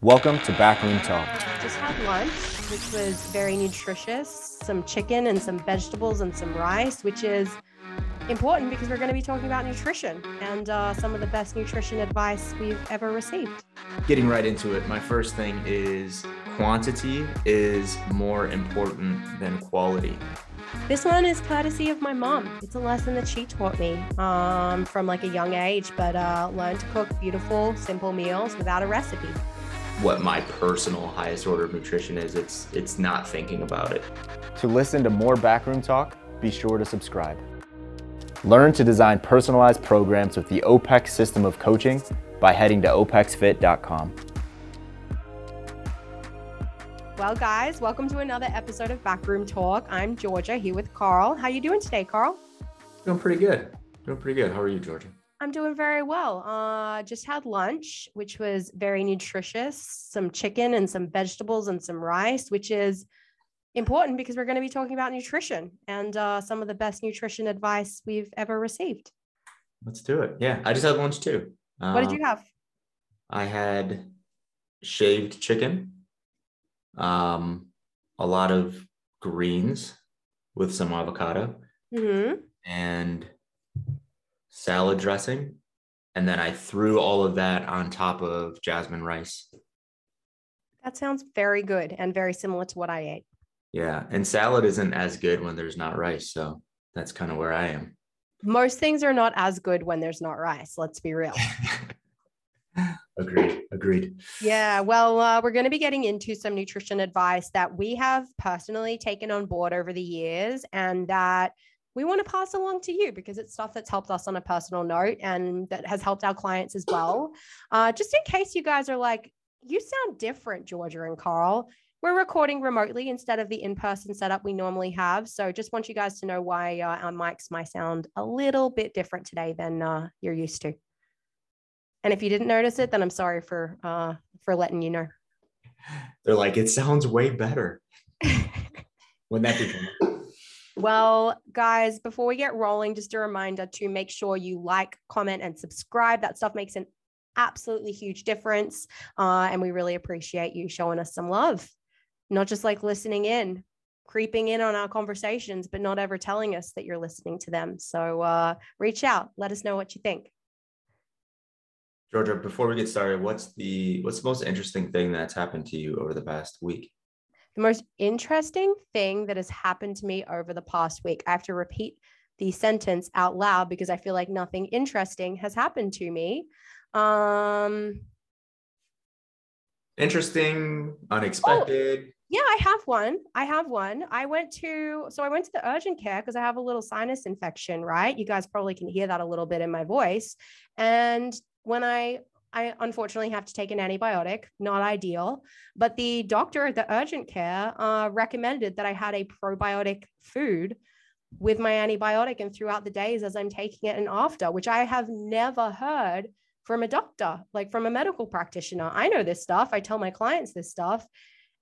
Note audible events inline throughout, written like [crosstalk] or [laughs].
Welcome to Backroom Talk. Just had lunch, which was very nutritious. Some chicken and some vegetables and some rice, which is important because we're going to be talking about nutrition and uh, some of the best nutrition advice we've ever received. Getting right into it, my first thing is quantity is more important than quality. This one is courtesy of my mom. It's a lesson that she taught me um, from like a young age, but uh, learn to cook beautiful, simple meals without a recipe what my personal highest order of nutrition is. It's it's not thinking about it. To listen to more backroom talk, be sure to subscribe. Learn to design personalized programs with the OPEX system of coaching by heading to opexfit.com. Well, guys, welcome to another episode of Backroom Talk. I'm Georgia here with Carl. How you doing today, Carl? Doing pretty good. Doing pretty good. How are you, Georgia? I'm doing very well. Uh, just had lunch, which was very nutritious. Some chicken and some vegetables and some rice, which is important because we're going to be talking about nutrition and uh, some of the best nutrition advice we've ever received. Let's do it. Yeah, I just had lunch too. Uh, what did you have? I had shaved chicken, um, a lot of greens with some avocado, mm-hmm. and salad dressing, and then I threw all of that on top of jasmine rice. That sounds very good and very similar to what I ate. Yeah, and salad isn't as good when there's not rice, so that's kind of where I am. Most things are not as good when there's not rice, let's be real. [laughs] agreed agreed yeah well uh, we're going to be getting into some nutrition advice that we have personally taken on board over the years and that we want to pass along to you because it's stuff that's helped us on a personal note and that has helped our clients as well. [clears throat] Uh, just in case you guys are like, you sound different, Georgia and Carl. We're recording remotely instead of the in person setup we normally have. So just want you guys to know why uh, our mics might sound a little bit different today than uh, you're used to. And if you didn't notice it, then I'm sorry for uh, for letting you know. They're like, it sounds way better. [laughs] Wouldn't that be fun? Well, guys, before we get rolling, just a reminder to make sure you like, comment, and subscribe. That stuff makes an absolutely huge difference. Uh, and we really appreciate you showing us some love, not just like listening in, creeping in on our conversations, but not ever telling us that you're listening to them. So uh, reach out, let us know what you think. Georgia, before we get started, what's the what's the most interesting thing that's happened to you over the past week? The most interesting thing that has happened to me over the past week, I have to repeat the sentence out loud because I feel like nothing interesting has happened to me. Um, interesting, unexpected. Oh, yeah, I have one. I have one. I went to, so I went to the urgent care because I have a little sinus infection, right? You guys probably can hear that a little bit in my voice. And when I I unfortunately have to take an antibiotic, not ideal. But the doctor at the urgent care uh, recommended that I had a probiotic food with my antibiotic and throughout the days as I'm taking it and after, which I have never heard from a doctor, like from a medical practitioner. I know this stuff. I tell my clients this stuff.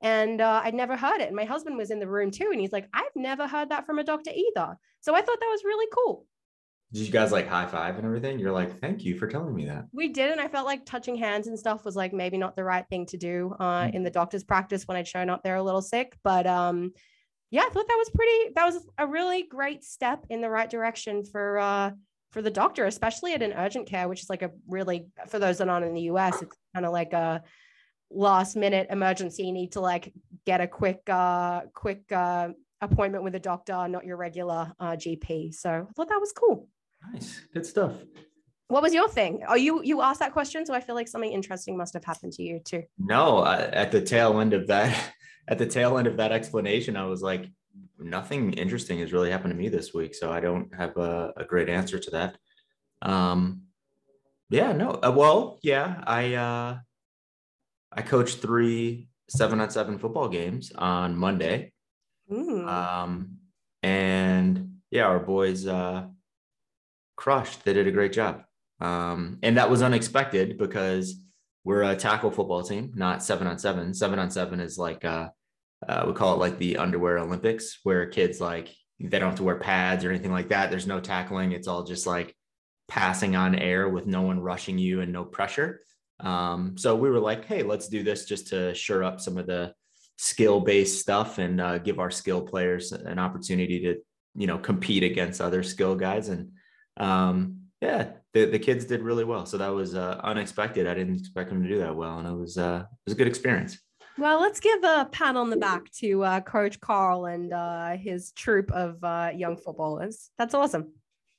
And uh, I'd never heard it. And my husband was in the room too. And he's like, I've never heard that from a doctor either. So I thought that was really cool did you guys like high five and everything? You're like, thank you for telling me that. We did, and I felt like touching hands and stuff was like maybe not the right thing to do uh, mm-hmm. in the doctor's practice when I'd shown up there a little sick. But um, yeah, I thought that was pretty. That was a really great step in the right direction for uh, for the doctor, especially at an urgent care, which is like a really for those that aren't in the U.S. It's kind of like a last minute emergency. You need to like get a quick uh, quick uh, appointment with a doctor, not your regular uh, GP. So I thought that was cool. Nice. Good stuff. What was your thing? Oh, you you asked that question, so I feel like something interesting must have happened to you too. No, at the tail end of that, [laughs] at the tail end of that explanation, I was like, nothing interesting has really happened to me this week, so I don't have a, a great answer to that. Um, yeah, no. Uh, well, yeah, I uh, I coached three seven on seven football games on Monday. Mm. Um, and yeah, our boys uh crushed. They did a great job. Um, and that was unexpected because we're a tackle football team, not seven on seven. Seven on seven is like, uh, uh, we call it like the underwear Olympics, where kids like, they don't have to wear pads or anything like that. There's no tackling. It's all just like passing on air with no one rushing you and no pressure. Um, so we were like, hey, let's do this just to shore up some of the skill based stuff and uh, give our skill players an opportunity to, you know, compete against other skill guys. And um, yeah, the, the kids did really well. So that was uh, unexpected. I didn't expect them to do that well. And it was, uh, it was a good experience. Well, let's give a pat on the back to uh, Coach Carl and uh, his troop of uh, young footballers. That's awesome.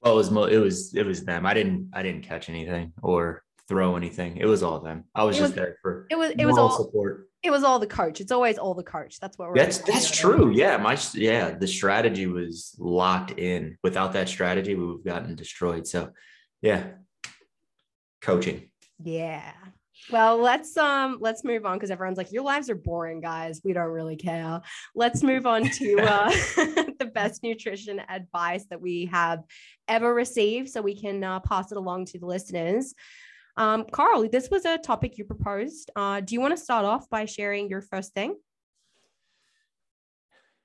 Well, it was mo- it was it was them. I didn't I didn't catch anything or throw anything. It was all them. I was It just was- there for It was it was all support. It was all the coach. It's always all the coach. That's what we're. That's that's true. Yeah, my yeah, the strategy was locked in. Without that strategy, we would have gotten destroyed. So, yeah, coaching. Yeah. Well, let's um let's move on because everyone's like, your lives are boring, guys. We don't really care. Let's move on to [laughs] uh, [laughs] the best nutrition advice that we have ever received, so we can uh, pass it along to the listeners. Um, Carl, this was a topic you proposed. Uh, do you want to start off by sharing your first thing?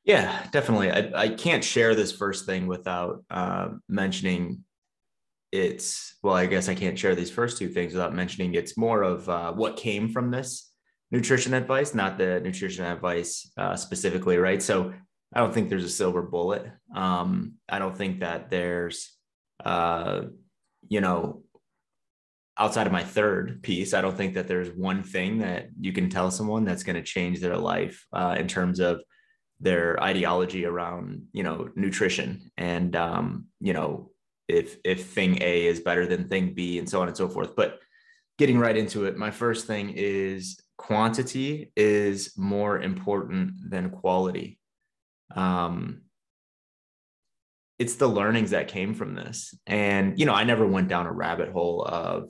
Yeah, definitely. I, I can't share this first thing without uh, mentioning it's, well, I guess I can't share these first two things without mentioning it's more of uh, what came from this nutrition advice, not the nutrition advice uh, specifically, right? So I don't think there's a silver bullet. Um, I don't think that there's, uh, you know, outside of my third piece, I don't think that there's one thing that you can tell someone that's going to change their life uh, in terms of their ideology around you know nutrition and um, you know if if thing A is better than thing B and so on and so forth. But getting right into it, my first thing is quantity is more important than quality. Um, it's the learnings that came from this, and you know I never went down a rabbit hole of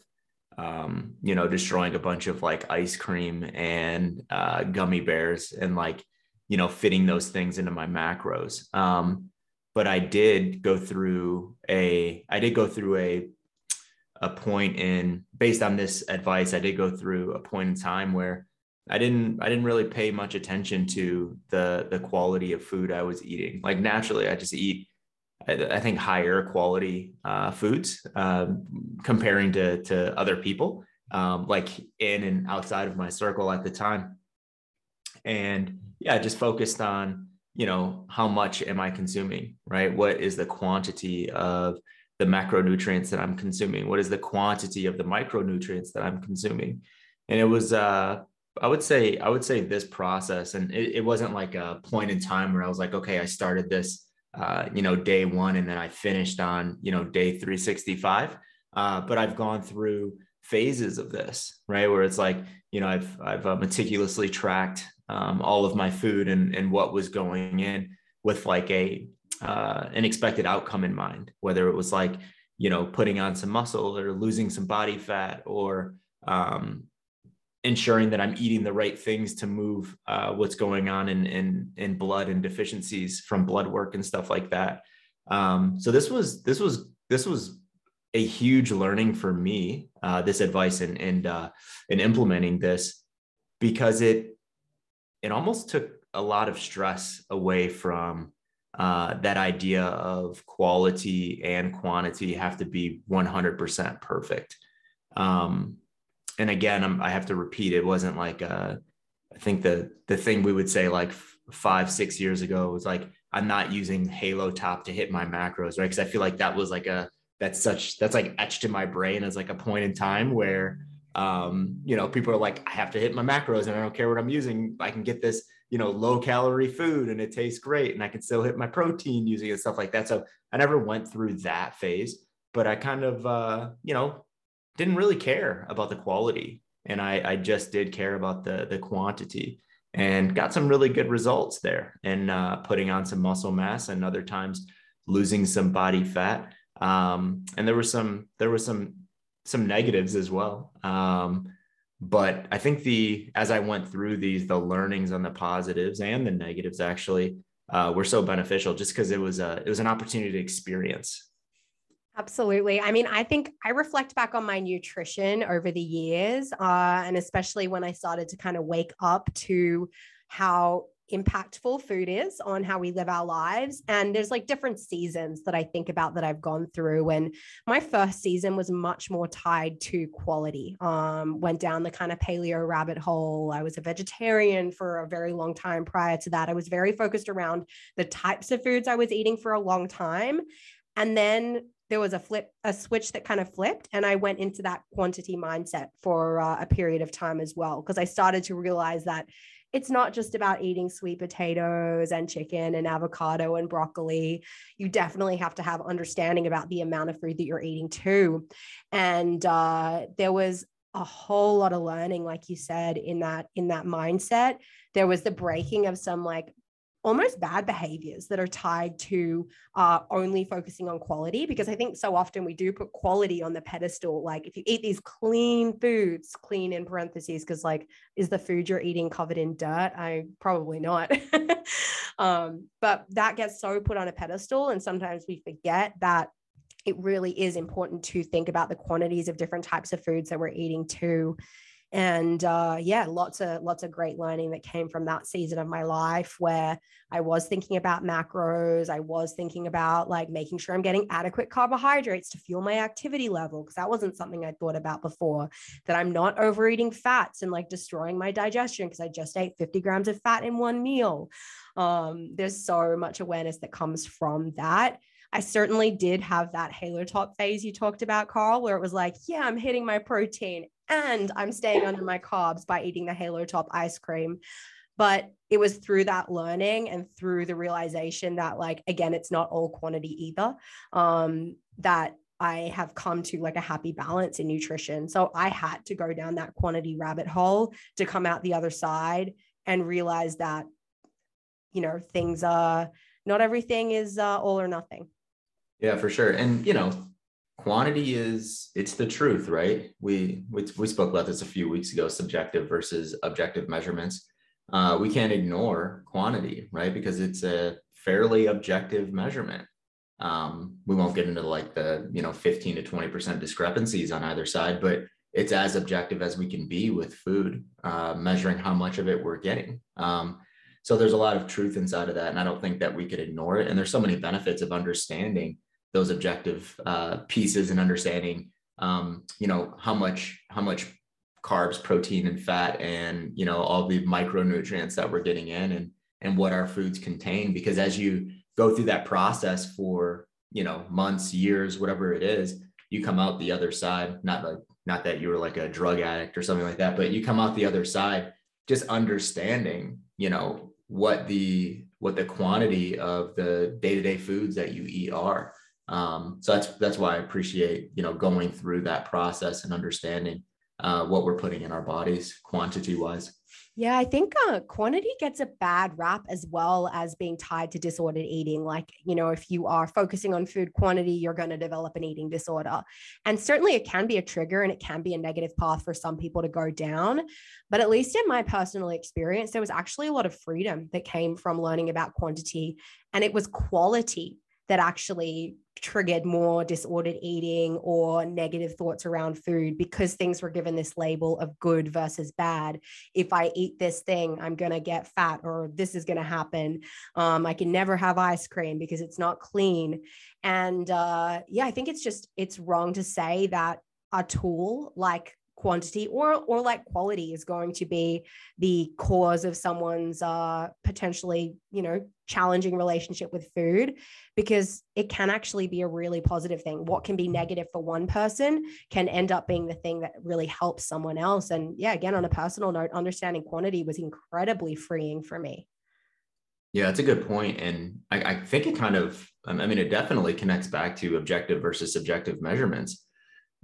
um, you know destroying a bunch of like ice cream and uh, gummy bears and like you know, fitting those things into my macros. Um, but I did go through a, I did go through a, a point in based on this advice, I did go through a point in time where I didn't, I didn't really pay much attention to the, the quality of food I was eating. Like naturally, I just eat, I, think higher quality uh, foods um, comparing to, to other people, um, like in and outside of my circle at the time. And yeah, just focused on, you know, how much am I consuming, right? What is the quantity of the macronutrients that I'm consuming? What is the quantity of the micronutrients that I'm consuming? And it was, uh, I would say, I would say this process, and it, it wasn't like a point in time where I was like, okay, I started this, uh, you know, day one, and then I finished on, you know, day 365. Uh, but I've gone through phases of this, right? Where it's like, you know, I've I've uh, meticulously tracked um, all of my food and and what was going in with like a uh, an expected outcome in mind, whether it was like you know putting on some muscle or losing some body fat or um, ensuring that I'm eating the right things to move uh, what's going on in, in in blood and deficiencies from blood work and stuff like that. Um, so this was this was this was a huge learning for me. Uh, this advice and and uh, and implementing this because it it almost took a lot of stress away from uh, that idea of quality and quantity have to be 100% perfect. Um, and again, I'm, i have to repeat, it wasn't like, uh, I think the, the thing we would say like f- five, six years ago was like, I'm not using Halo top to hit my macros, right? Cause I feel like that was like a, that's such, that's like etched in my brain as like a point in time where, um, you know, people are like, I have to hit my macros and I don't care what I'm using. I can get this, you know, low calorie food and it tastes great and I can still hit my protein using it, stuff like that. So I never went through that phase, but I kind of, uh, you know, didn't really care about the quality and I, I just did care about the, the quantity and got some really good results there and uh, putting on some muscle mass and other times losing some body fat. Um, and there were some, there was some some negatives as well. Um, but I think the as I went through these, the learnings on the positives and the negatives actually uh, were so beneficial, just because it was a it was an opportunity to experience. Absolutely. I mean, I think I reflect back on my nutrition over the years, uh, and especially when I started to kind of wake up to how impactful food is on how we live our lives. And there's like different seasons that I think about that I've gone through. And my first season was much more tied to quality. Um, went down the kind of paleo rabbit hole. I was a vegetarian for a very long time prior to that. I was very focused around the types of foods I was eating for a long time. And then there was a flip, a switch that kind of flipped, and I went into that quantity mindset for uh, a period of time as well because I started to realize that it's not just about eating sweet potatoes and chicken and avocado and broccoli. You definitely have to have understanding about the amount of food that you're eating too. And uh, there was a whole lot of learning, like you said, in that in that mindset. There was the breaking of some like almost bad behaviors that are tied to uh, only focusing on quality because i think so often we do put quality on the pedestal. Like if you eat these clean foods clean in parentheses because like is the food you're eating covered in dirt? I probably not. [laughs] Um, but that gets so put on a pedestal and sometimes we forget that it really is important to think about the quantities of different types of foods that we're eating too and uh, yeah lots of lots of great learning that came from that season of my life where i was thinking about macros i was thinking about like making sure i'm getting adequate carbohydrates to fuel my activity level because that wasn't something i thought about before that i'm not overeating fats and like destroying my digestion because i just ate 50 grams of fat in one meal. Um, there's so much awareness that comes from that. I certainly did have that halo top phase you talked about, Carl, where it was like, yeah, I'm hitting my protein and I'm staying under my carbs by eating the halo top ice cream. But it was through that learning and through the realization that, like, again, it's not all quantity either. Um, that I have come to like a happy balance in nutrition. So I had to go down that quantity rabbit hole to come out the other side and realize that, you know, things are not everything is uh, all or nothing. Yeah, for sure. And, you know, quantity is it's the truth right? We we, we spoke about this a few weeks ago subjective versus objective measurements. Uh, we can't ignore quantity right? Because it's a fairly objective measurement. Um, we won't get into like the you know 15 to 20 percent discrepancies on either side but it's as objective as we can be with food uh, measuring how much of it we're getting. Um, so there's a lot of truth inside of that and i don't think that we could ignore it. And there's so many benefits of understanding those objective uh, pieces and understanding um, you know how much how much carbs protein and fat and you know all the micronutrients that we're getting in and and what our foods contain. Because as you go through that process for you know months years whatever it is you come out the other side not like not that you were like a drug addict or something like that but you come out the other side just understanding you know what the what the quantity of the day-to-day foods that you eat are um, so that's that's why I appreciate you know going through that process and understanding uh, what we're putting in our bodies quantity wise. Yeah, I think uh, quantity gets a bad rap as well as being tied to disordered eating. Like, you know, if you are focusing on food quantity, you're going to develop an eating disorder. And certainly it can be a trigger and it can be a negative path for some people to go down. But at least in my personal experience, there was actually a lot of freedom that came from learning about quantity and it was quality that actually triggered more disordered eating or negative thoughts around food because things were given this label of good versus bad. If I eat this thing, I'm going to get fat or this is going to happen. Um, I can never have ice cream because it's not clean. And uh, yeah, I think it's just, it's wrong to say that a tool like quantity or or like quality is going to be the cause of someone's uh potentially you know challenging relationship with food because it can actually be a really positive thing. What can be negative for one person can end up being the thing that really helps someone else. And yeah again on a personal note understanding quantity was incredibly freeing for me. Yeah that's a good point. And i, I think it kind of i mean it definitely connects back to objective versus subjective measurements.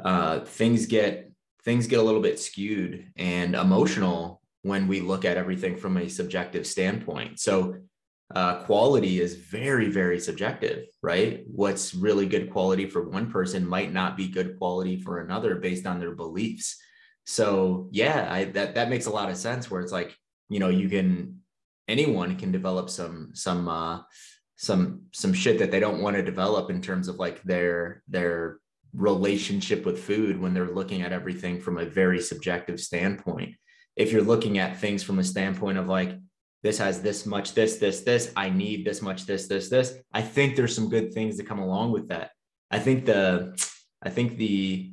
Uh, things get things get a little bit skewed and emotional when we look at everything from a subjective standpoint. So, uh, quality is very, very subjective, right? What's really good quality for one person might not be good quality for another based on their beliefs. So, yeah, I, that that makes a lot of sense. Where it's like, you know, you can anyone can develop some some uh, some some shit that they don't want to develop in terms of like their their relationship with food when they're looking at everything from a very subjective standpoint. If you're looking at things from a standpoint of like, this has this much, this, this, this. I need this much, this, this, this. I think there's some good things that come along with that. I think the, I think the,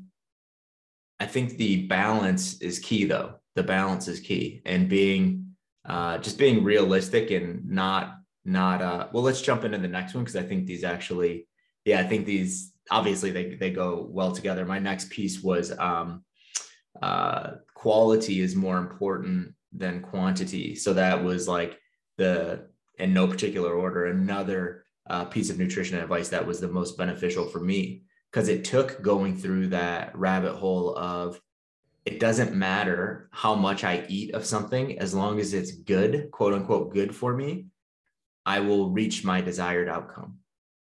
I think the balance is key though. The balance is key and being, uh, just being realistic and not, not, uh, well, let's jump into the next one. Cause I think these actually, yeah, I think these obviously they, they go well together. My next piece was, um, uh, quality is more important than quantity. So that was like the, in no particular order, another uh, piece of nutrition advice that was the most beneficial for me because it took going through that rabbit hole of it doesn't matter how much I eat of something as long as it's good, quote unquote, good for me, I will reach my desired outcome.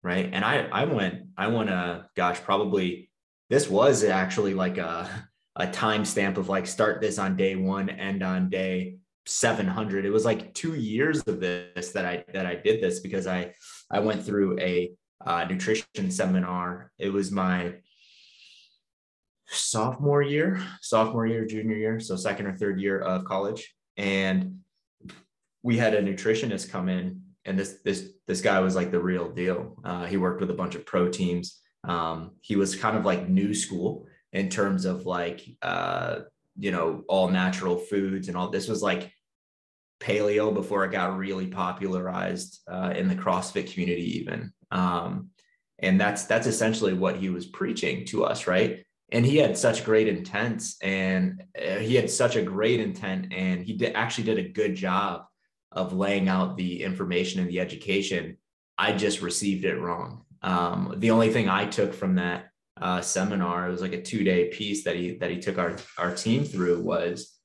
Right. And I, I went, I went, to, gosh, probably this was actually like a, a timestamp of like start this on day one, end on day 700. It was like two years of this that I that I did this because I I went through a uh, nutrition seminar. It was my sophomore year, sophomore year, junior year, so second or third year of college, and we had a nutritionist come in, and this this this guy was like the real deal. Uh, he worked with a bunch of pro teams. Um, he was kind of like new school in terms of like uh, you know all natural foods and all. This was like paleo before it got really popularized uh, in the CrossFit community, even. Um, and that's that's essentially what he was preaching to us, right? And he had such great intent, and uh, he had such a great intent, and he did, actually did a good job of laying out the information and the education. I just received it wrong. Um, the only thing I took from that uh, seminar, it was like a two day piece that he that he took our our team through was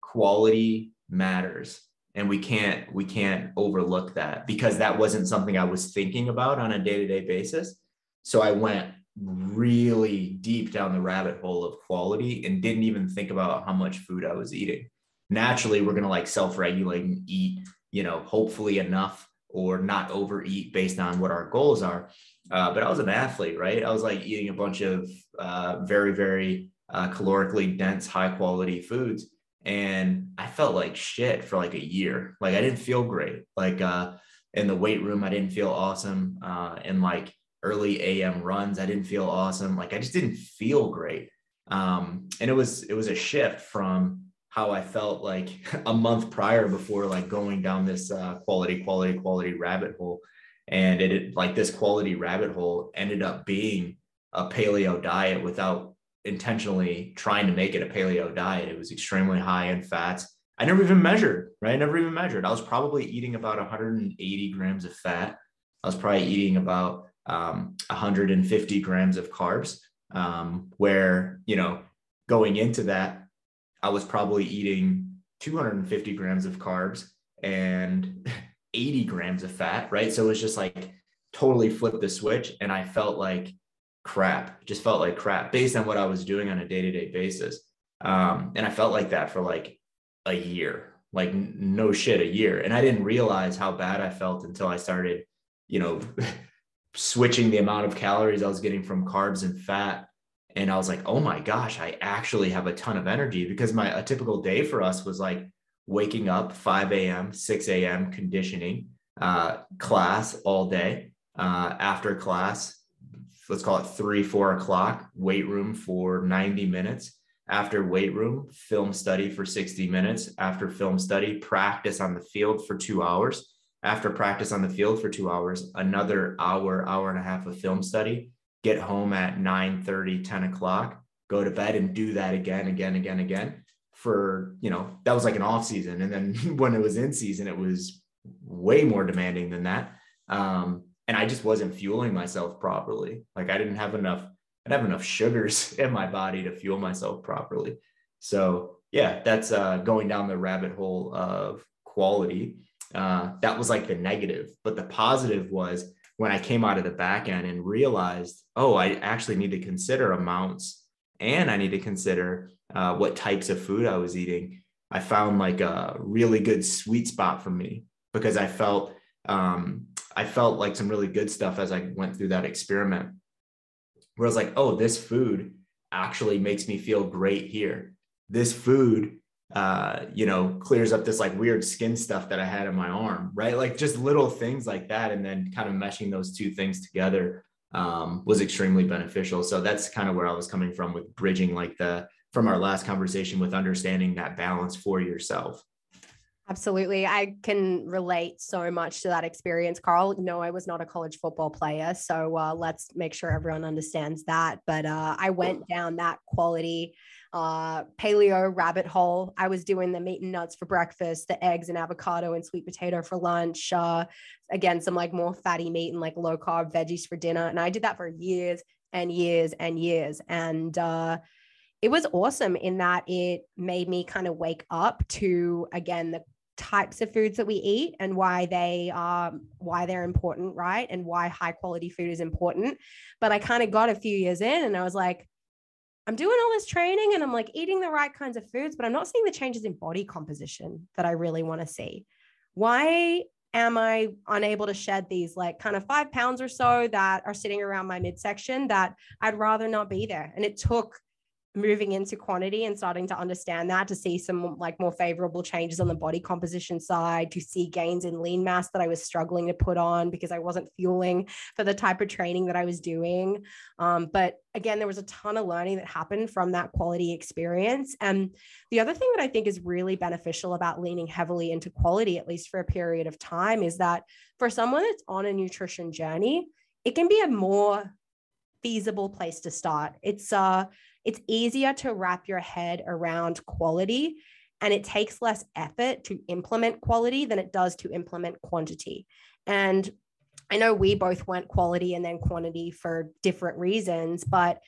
quality matters. And we can't we can't overlook that because that wasn't something i was thinking about on a day-to-day basis. So i went really deep down the rabbit hole of quality and didn't even think about how much food i was eating. Naturally we're to like self-regulate and eat you know hopefully enough or not overeat based on what our goals are uh, but i was an athlete right i was like eating a bunch of uh, very very uh, calorically dense high quality foods and I felt like shit for like a year. Like I didn't feel great. Like uh, in the weight room, I didn't feel awesome. Uh, in like early AM runs, I didn't feel awesome. Like I just didn't feel great. Um, and it was it was a shift from how I felt like [laughs] a month prior before like going down this uh, quality, quality, quality rabbit hole. And it like this quality rabbit hole ended up being a paleo diet without intentionally trying to make it a paleo diet. It was extremely high in fats. I never even measured, right? I never even measured. I was probably eating about 180 grams of fat. I was probably eating about um, 150 grams of carbs. Um, where, you know, going into that, I was probably eating 250 grams of carbs and [laughs] 80 grams of fat, right? So it was just like totally flipped the switch. And I felt like crap, just felt like crap based on what I was doing on a day to day basis. Um, and I felt like that for like a year, like no shit, a year. And I didn't realize how bad I felt until I started, you know, [laughs] switching the amount of calories I was getting from carbs and fat. And I was like, oh my gosh, I actually have a ton of energy because my a typical day for us was like waking up 5 a.m., 6 a.m. conditioning, uh, class all day. Uh, after class, let's call it three, four o'clock, weight room for 90 minutes. After weight room, film study for 60 minutes. After film study, practice on the field for two hours. After practice on the field for two hours, another hour, hour and a half of film study. Get home at 9 30, 10 o'clock, go to bed and do that again, again, again, again. For, you know, that was like an off season. And then [laughs] when it was in season, it was way more demanding than that. Um, and I just wasn't fueling myself properly. Like I didn't have enough, I didn't have enough sugars [laughs] in my body to fuel myself properly. So yeah, that's uh, going down the rabbit hole of quality. Uh, that was like the negative, but the positive was when I came out of the back end and realized, oh, I actually need to consider amounts and I need to consider uh, what types of food I was eating. I found like a really good sweet spot for me because I felt um, I felt like some really good stuff as I went through that experiment where I was like, oh, this food actually makes me feel great here. This food uh, you know, clears up this like weird skin stuff that I had in my arm, right? Like just little things like that. And then kind of meshing those two things together um, was extremely beneficial. So that's kind of where I was coming from with bridging like the, from our last conversation with understanding that balance for yourself. Absolutely. I can relate so much to that experience, Carl. No, I was not a college football player. So uh, let's make sure everyone understands that. But uh, I went down that quality uh, paleo rabbit hole. I was doing the meat and nuts for breakfast, the eggs and avocado and sweet potato for lunch. Uh, again, some like more fatty meat and like low carb veggies for dinner. And I did that for years and years and years. And uh, it was awesome in that it made me kind of wake up to, again, the types of foods that we eat and why they are why they're important right and why high quality food is important. But i kind of got a few years in and i was like i'm doing all this training and i'm like eating the right kinds of foods but i'm not seeing the changes in body composition that i really want to see. Why am i unable to shed these like kind of five pounds or so that are sitting around my midsection that i'd rather not be there? And it took moving into quantity and starting to understand that to see some like more favorable changes on the body composition side to see gains in lean mass that i was struggling to put on because i wasn't fueling for the type of training that i was doing. Um, but again there was a ton of learning that happened from that quality experience. And the other thing that i think is really beneficial about leaning heavily into quality at least for a period of time is that for someone that's on a nutrition journey it can be a more feasible place to start. It's uh it's easier to wrap your head around quality and it takes less effort to implement quality than it does to implement quantity. And I know we both went quality and then quantity for different reasons, but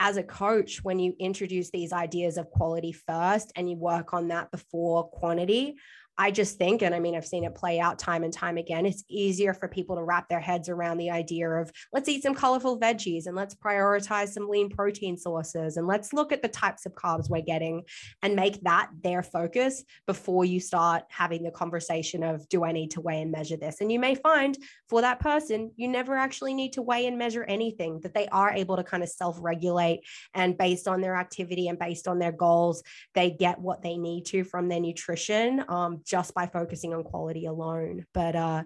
as a coach, when you introduce these ideas of quality first and you work on that before quantity, I just think, and I mean, I've seen it play out time and time again, it's easier for people to wrap their heads around the idea of let's eat some colorful veggies and let's prioritize some lean protein sources and let's look at the types of carbs we're getting and make that their focus before you start having the conversation of do I need to weigh and measure this? And you may find for that person, you never actually need to weigh and measure anything, that they are able to kind of self regulate and based on their activity and based on their goals, they get what they need to from their nutrition. Um, just by focusing on quality alone. But uh,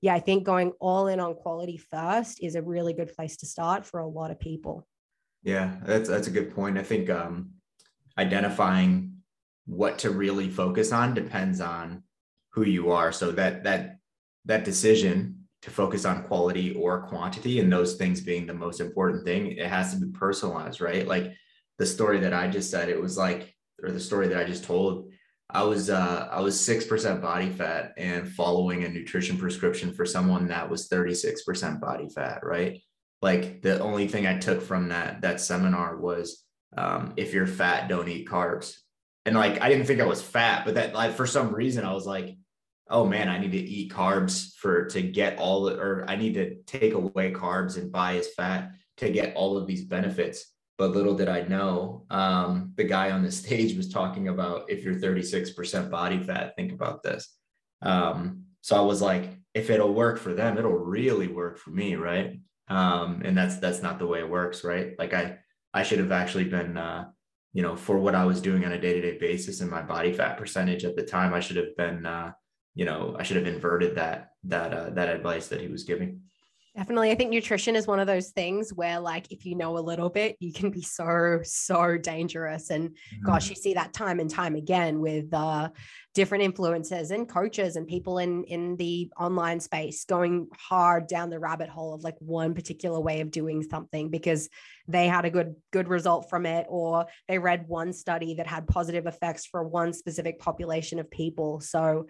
yeah, I think going all in on quality first is a really good place to start for a lot of people. Yeah, that's that's a good point. I think um, identifying what to really focus on depends on who you are. So that that that decision to focus on quality or quantity and those things being the most important thing, it has to be personalized, right? Like the story that I just said, it was like, or the story that I just told, I was uh, I was six percent body fat and following a nutrition prescription for someone that was thirty six percent body fat. Right, like the only thing I took from that that seminar was um, if you're fat, don't eat carbs. And like I didn't think I was fat, but that like for some reason I was like, oh man, I need to eat carbs for to get all the, or I need to take away carbs and buy as fat to get all of these benefits but little did I know, um, the guy on the stage was talking about if you're 36% body fat, think about this. Um, so I was like, if it'll work for them, it'll really work for me, right? Um, and that's that's not the way it works, right? Like I I should have actually been, uh, you know, for what I was doing on a day to day basis and my body fat percentage at the time, I should have been, uh, you know, I should have inverted that that uh, that advice that he was giving. Definitely. I think nutrition is one of those things where, like, if you know a little bit, you can be so, so dangerous. And mm-hmm. gosh, you see that time and time again with uh, different influencers and coaches and people in, in the online space going hard down the rabbit hole of like one particular way of doing something because they had a good, good result from it, or they read one study that had positive effects for one specific population of people. So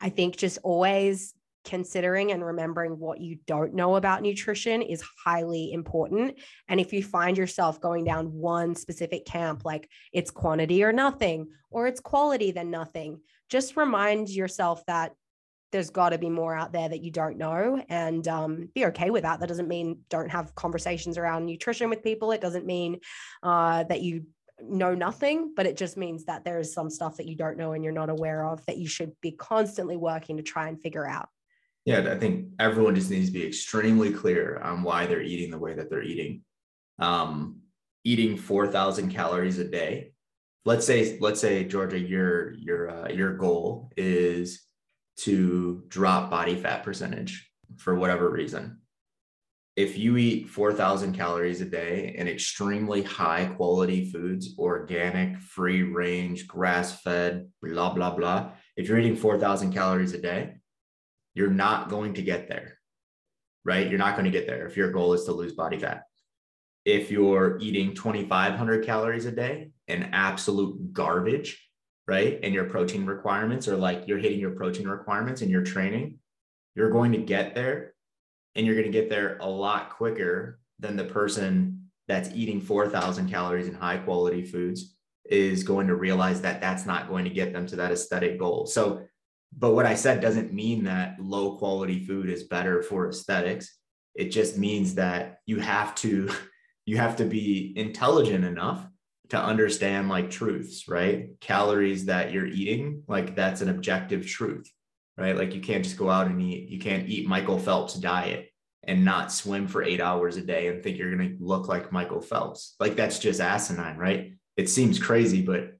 I think just always considering and remembering what you don't know about nutrition is highly important. And if you find yourself going down one specific camp, like it's quantity or nothing, or it's quality than nothing, just remind yourself that there's got to be more out there that you don't know and um, be okay with that. That doesn't mean don't have conversations around nutrition with people. It doesn't mean uh, that you know nothing, but it just means that there is some stuff that you don't know and you're not aware of that you should be constantly working to try and figure out. Yeah, I think everyone just needs to be extremely clear on why they're eating the way that they're eating. Um, eating 4,000 calories a day, let's say let's say Georgia, your your uh, your goal is to drop body fat percentage for whatever reason. If you eat 4,000 calories a day in extremely high quality foods, organic, free range, grass fed, blah, blah, blah, if you're eating 4,000 calories a day, you're not going to get there, right? You're not going to get there if your goal is to lose body fat. If you're eating 2,500 calories a day and absolute garbage, right? And your protein requirements are like you're hitting your protein requirements in your training, you're going to get there and you're going to get there a lot quicker than the person that's eating 4,000 calories in high quality foods is going to realize that that's not going to get them to that aesthetic goal. So, but what I said doesn't mean that low quality food is better for aesthetics. It just means that you have to [laughs] you have to be intelligent enough to understand like truths, right? Calories that you're eating, like that's an objective truth, right? Like you can't just go out and eat, you can't eat Michael Phelps diet and not swim for eight hours a day and think you're going to look like Michael Phelps. Like that's just asinine, right? It seems crazy, but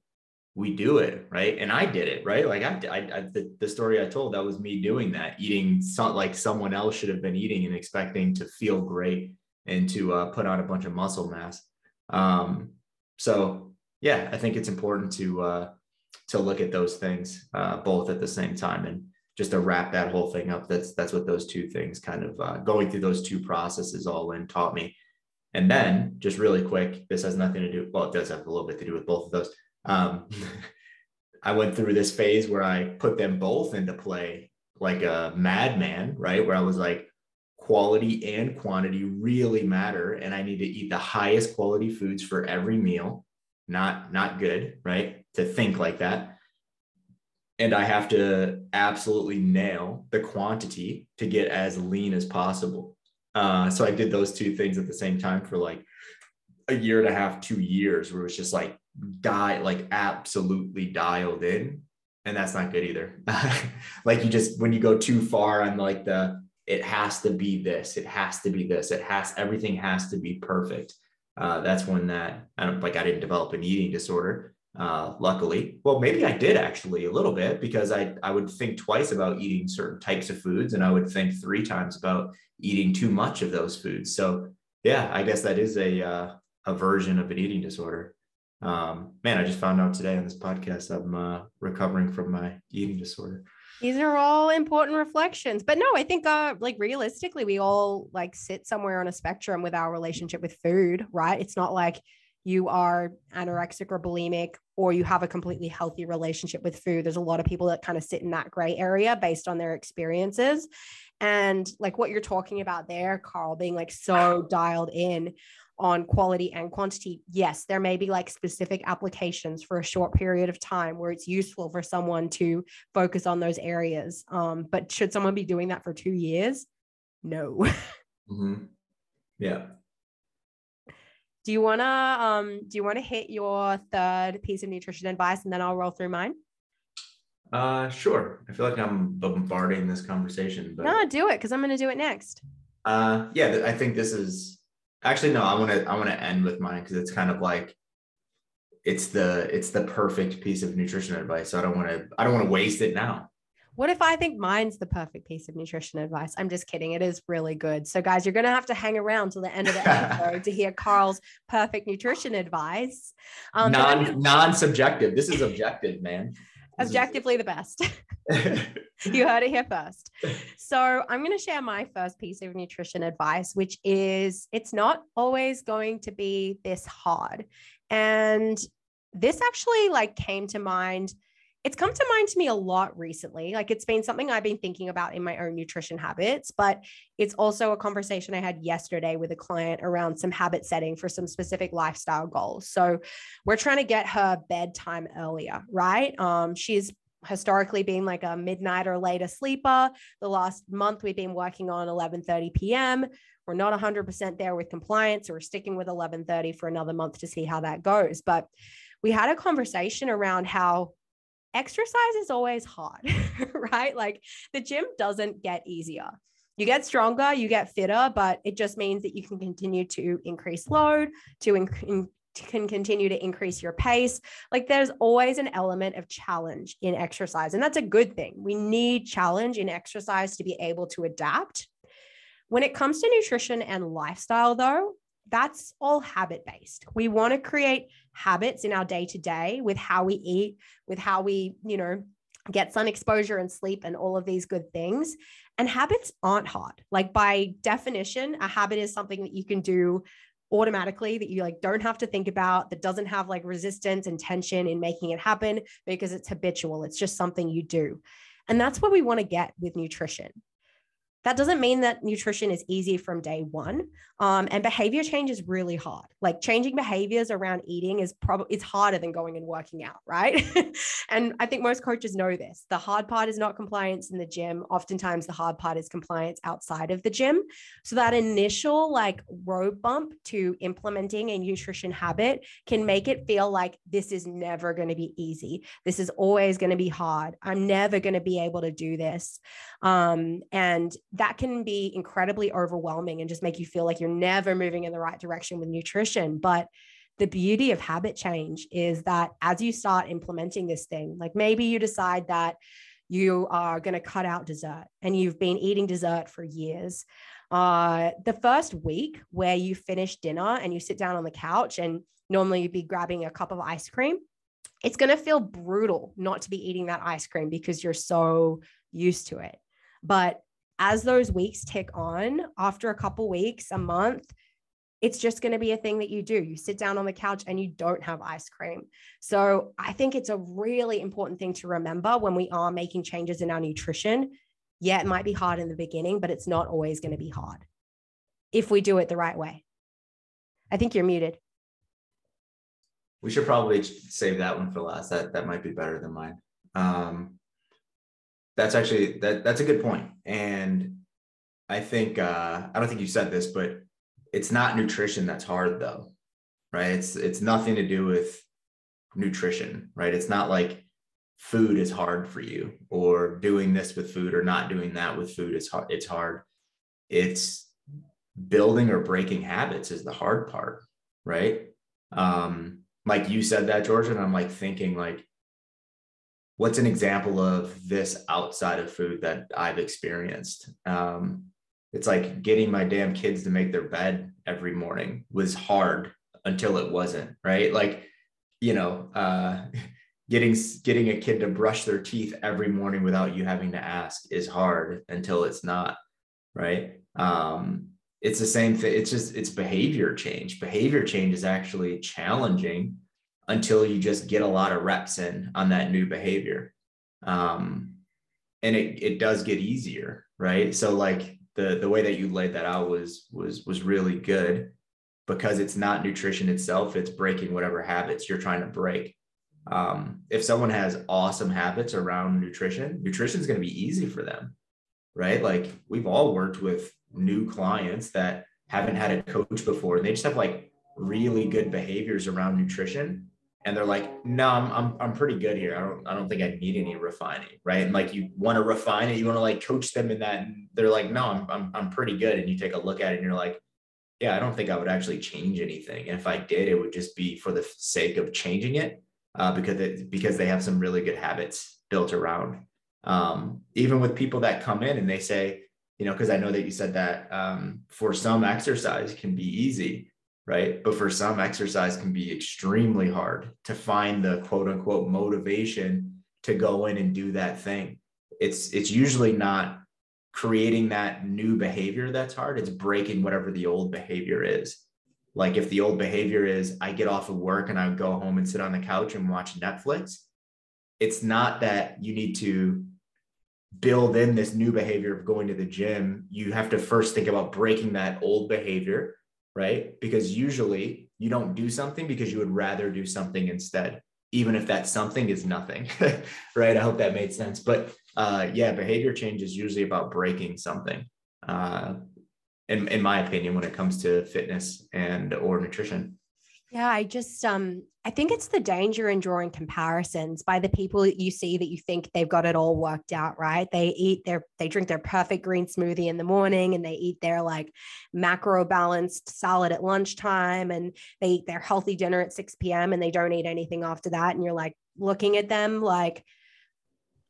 we do it, right? And I did it, right? Like I, I, I the, the story I told, that was me doing that, eating some, like someone else should have been eating and expecting to feel great and to uh, put on a bunch of muscle mass. Um, so yeah, I think it's important to uh, to look at those things uh, both at the same time and just to wrap that whole thing up. That's that's what those two things kind of uh, going through those two processes all in taught me. And then just really quick, this has nothing to do. Well, it does have a little bit to do with both of those. Um, [laughs] I went through this phase where I put them both into play like a madman, right? Where I was like, quality and quantity really matter and i need to eat the highest quality foods for every meal. Not not good right? To think like that. And i have to absolutely nail the quantity to get as lean as possible. Uh, so i did those two things at the same time for like a year and a half two years where it was just like die like absolutely dialed in. And that's not good either. [laughs] Like you just when you go too far on like the it has to be this it has to be this it has everything has to be perfect. Uh, that's when that i don't like i didn't develop an eating disorder uh, luckily. Well maybe i did actually a little bit because i i would think twice about eating certain types of foods and i would think three times about eating too much of those foods. So yeah i guess that is a uh, a version of an eating disorder. Um, man i just found out today on this podcast i'm uh, recovering from my eating disorder. These are all important reflections but no i think uh like realistically we all like sit somewhere on a spectrum with our relationship with food right? It's not like you are anorexic or bulimic or you have a completely healthy relationship with food. There's a lot of people that kind of sit in that gray area based on their experiences. And like what you're talking about there carl being like so dialed in on quality and quantity, yes, there may be like specific applications for a short period of time where it's useful for someone to focus on those areas. Um, but should someone be doing that for two years? No. Mm-hmm. Yeah. Do you wanna um do you want to hit your third piece of nutrition advice and then I'll roll through mine? Uh sure. I feel like I'm bombarding this conversation, but no, do it because I'm gonna do it next. Uh yeah, I think this is Actually, no. I want to. I want to end with mine because it's kind of like it's the it's the perfect piece of nutrition advice. So I don't want to. I don't want to waste it now. What if I think mine's the perfect piece of nutrition advice? I'm just kidding. It is really good. So, guys, you're going to have to hang around till the end of the episode [laughs] to hear Carl's perfect nutrition advice. Um, non non subjective. This is objective, man. Objectively the best. [laughs] [laughs] you heard it here first. [laughs] So, I'm going to share my first piece of nutrition advice, which is it's not always going to be this hard. And this actually like came to mind it's come to mind to me a lot recently. Like it's been something I've been thinking about in my own nutrition habits, but it's also a conversation I had yesterday with a client around some habit setting for some specific lifestyle goals. So we're trying to get her bedtime earlier, right? Um, she's historically been like a midnight or later sleeper. The last month we've been working on 11:30 p.m. We're not 100% there with compliance. So we're sticking with 11:30 for another month to see how that goes. But we had a conversation around how exercise is always hard, [laughs] right? Like the gym doesn't get easier. You get stronger, you get fitter, but it just means that you can continue to increase load, to in- can continue to increase your pace. Like there's always an element of challenge in exercise, and that's a good thing. We need challenge in exercise to be able to adapt. When it comes to nutrition and lifestyle, though, that's all habit based. We want to create habits in our day to day with how we eat, with how we, you know, get sun exposure and sleep and all of these good things. And habits aren't hard. Like by definition, a habit is something that you can do automatically that you like don't have to think about that doesn't have like resistance and tension in making it happen because it's habitual it's just something you do and that's what we want to get with nutrition that doesn't mean that nutrition is easy from day one. Um, and behavior change is really hard. Like changing behaviors around eating is probably it's harder than going and working out, right? [laughs] and I think most coaches know this. The hard part is not compliance in the gym. Oftentimes, the hard part is compliance outside of the gym. So that initial like road bump to implementing a nutrition habit can make it feel like this is never going to be easy. This is always going to be hard. I'm never going to be able to do this. Um, and that can be incredibly overwhelming and just make you feel like you're never moving in the right direction with nutrition. But the beauty of habit change is that as you start implementing this thing, like maybe you decide that you are going to cut out dessert and you've been eating dessert for years. Uh, the first week where you finish dinner and you sit down on the couch and normally you'd be grabbing a cup of ice cream, it's going to feel brutal not to be eating that ice cream because you're so used to it. But as those weeks tick on, after a couple weeks, a month, it's just going to be a thing that you do. You sit down on the couch and you don't have ice cream. So I think it's a really important thing to remember when we are making changes in our nutrition. Yeah, it might be hard in the beginning, but it's not always going to be hard if we do it the right way. I think you're muted. We should probably save that one for last. That that might be better than mine. Um, that's actually that that's a good point. And i think uh i don't think you said this but it's not nutrition that's hard though right? It's it's nothing to do with nutrition right? It's not like food is hard for you or doing this with food or not doing that with food is hard it's hard. It's building or breaking habits is the hard part right? Um like you said that George, and i'm like thinking like what's an example of this outside of food that I've experienced? Um, it's like getting my damn kids to make their bed every morning was hard until it wasn't, right? Like, you know, uh, [laughs] getting getting a kid to brush their teeth every morning without you having to ask is hard until it's not, right? Um, it's the same thing. It's just it's behavior change. Behavior change is actually challenging until you just get a lot of reps in on that new behavior. Um, and it, it does get easier, right? So like the, the way that you laid that out was, was, was really good because it's not nutrition itself. It's breaking whatever habits you're trying to break. Um, if someone has awesome habits around nutrition, nutrition is going to be easy for them, right? Like we've all worked with new clients that haven't had a coach before. And they just have like really good behaviors around nutrition and they're like, no, I'm, I'm, I'm pretty good here. I don't, I don't think I need any refining. Right. And like, you want to refine it. You want to like coach them in that. And they're like, no, I'm, I'm, I'm pretty good. And you take a look at it and you're like, yeah, I don't think I would actually change anything. And if I did, it would just be for the sake of changing it uh, because it, because they have some really good habits built around. Um, even with people that come in and they say, you know, because I know that you said that um, for some exercise can be easy right? But for some, exercise can be extremely hard to find the quote unquote motivation to go in and do that thing. It's it's usually not creating that new behavior that's hard. It's breaking whatever the old behavior is. Like if the old behavior is I get off of work and I go home and sit on the couch and watch Netflix, it's not that you need to build in this new behavior of going to the gym. You have to first think about breaking that old behavior right? Because usually you don't do something because you would rather do something instead, even if that something is nothing, [laughs] right? I hope that made sense. But uh, yeah, behavior change is usually about breaking something. Uh, in, in my opinion, when it comes to fitness and or nutrition. Yeah, I just um I think it's the danger in drawing comparisons by the people that you see that you think they've got it all worked out, right? They eat their, they drink their perfect green smoothie in the morning and they eat their like macro balanced salad at lunchtime and they eat their healthy dinner at 6 p.m. and they don't eat anything after that. And you're like looking at them like,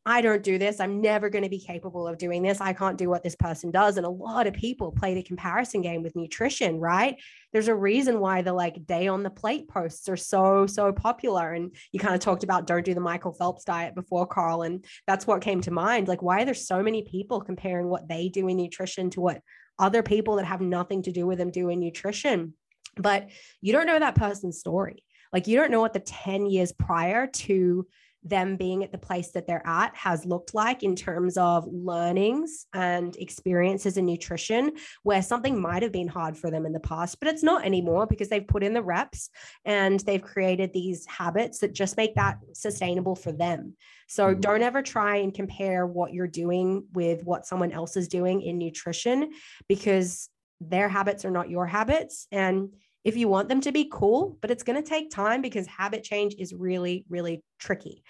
I don't do this. I'm never going to be capable of doing this. I can't do what this person does. And a lot of people play the comparison game with nutrition, right? There's a reason why the like day on the plate posts are so, so popular. And you kind of talked about don't do the Michael Phelps diet before, Carl. And that's what came to mind. Like, why are there so many people comparing what they do in nutrition to what other people that have nothing to do with them do in nutrition? But you don't know that person's story. Like, you don't know what the 10 years prior to them being at the place that they're at has looked like in terms of learnings and experiences in nutrition where something might have been hard for them in the past but it's not anymore because they've put in the reps and they've created these habits that just make that sustainable for them so mm-hmm. don't ever try and compare what you're doing with what someone else is doing in nutrition because their habits are not your habits and if you want them to be cool, but it's going to take time because habit change is really, really tricky.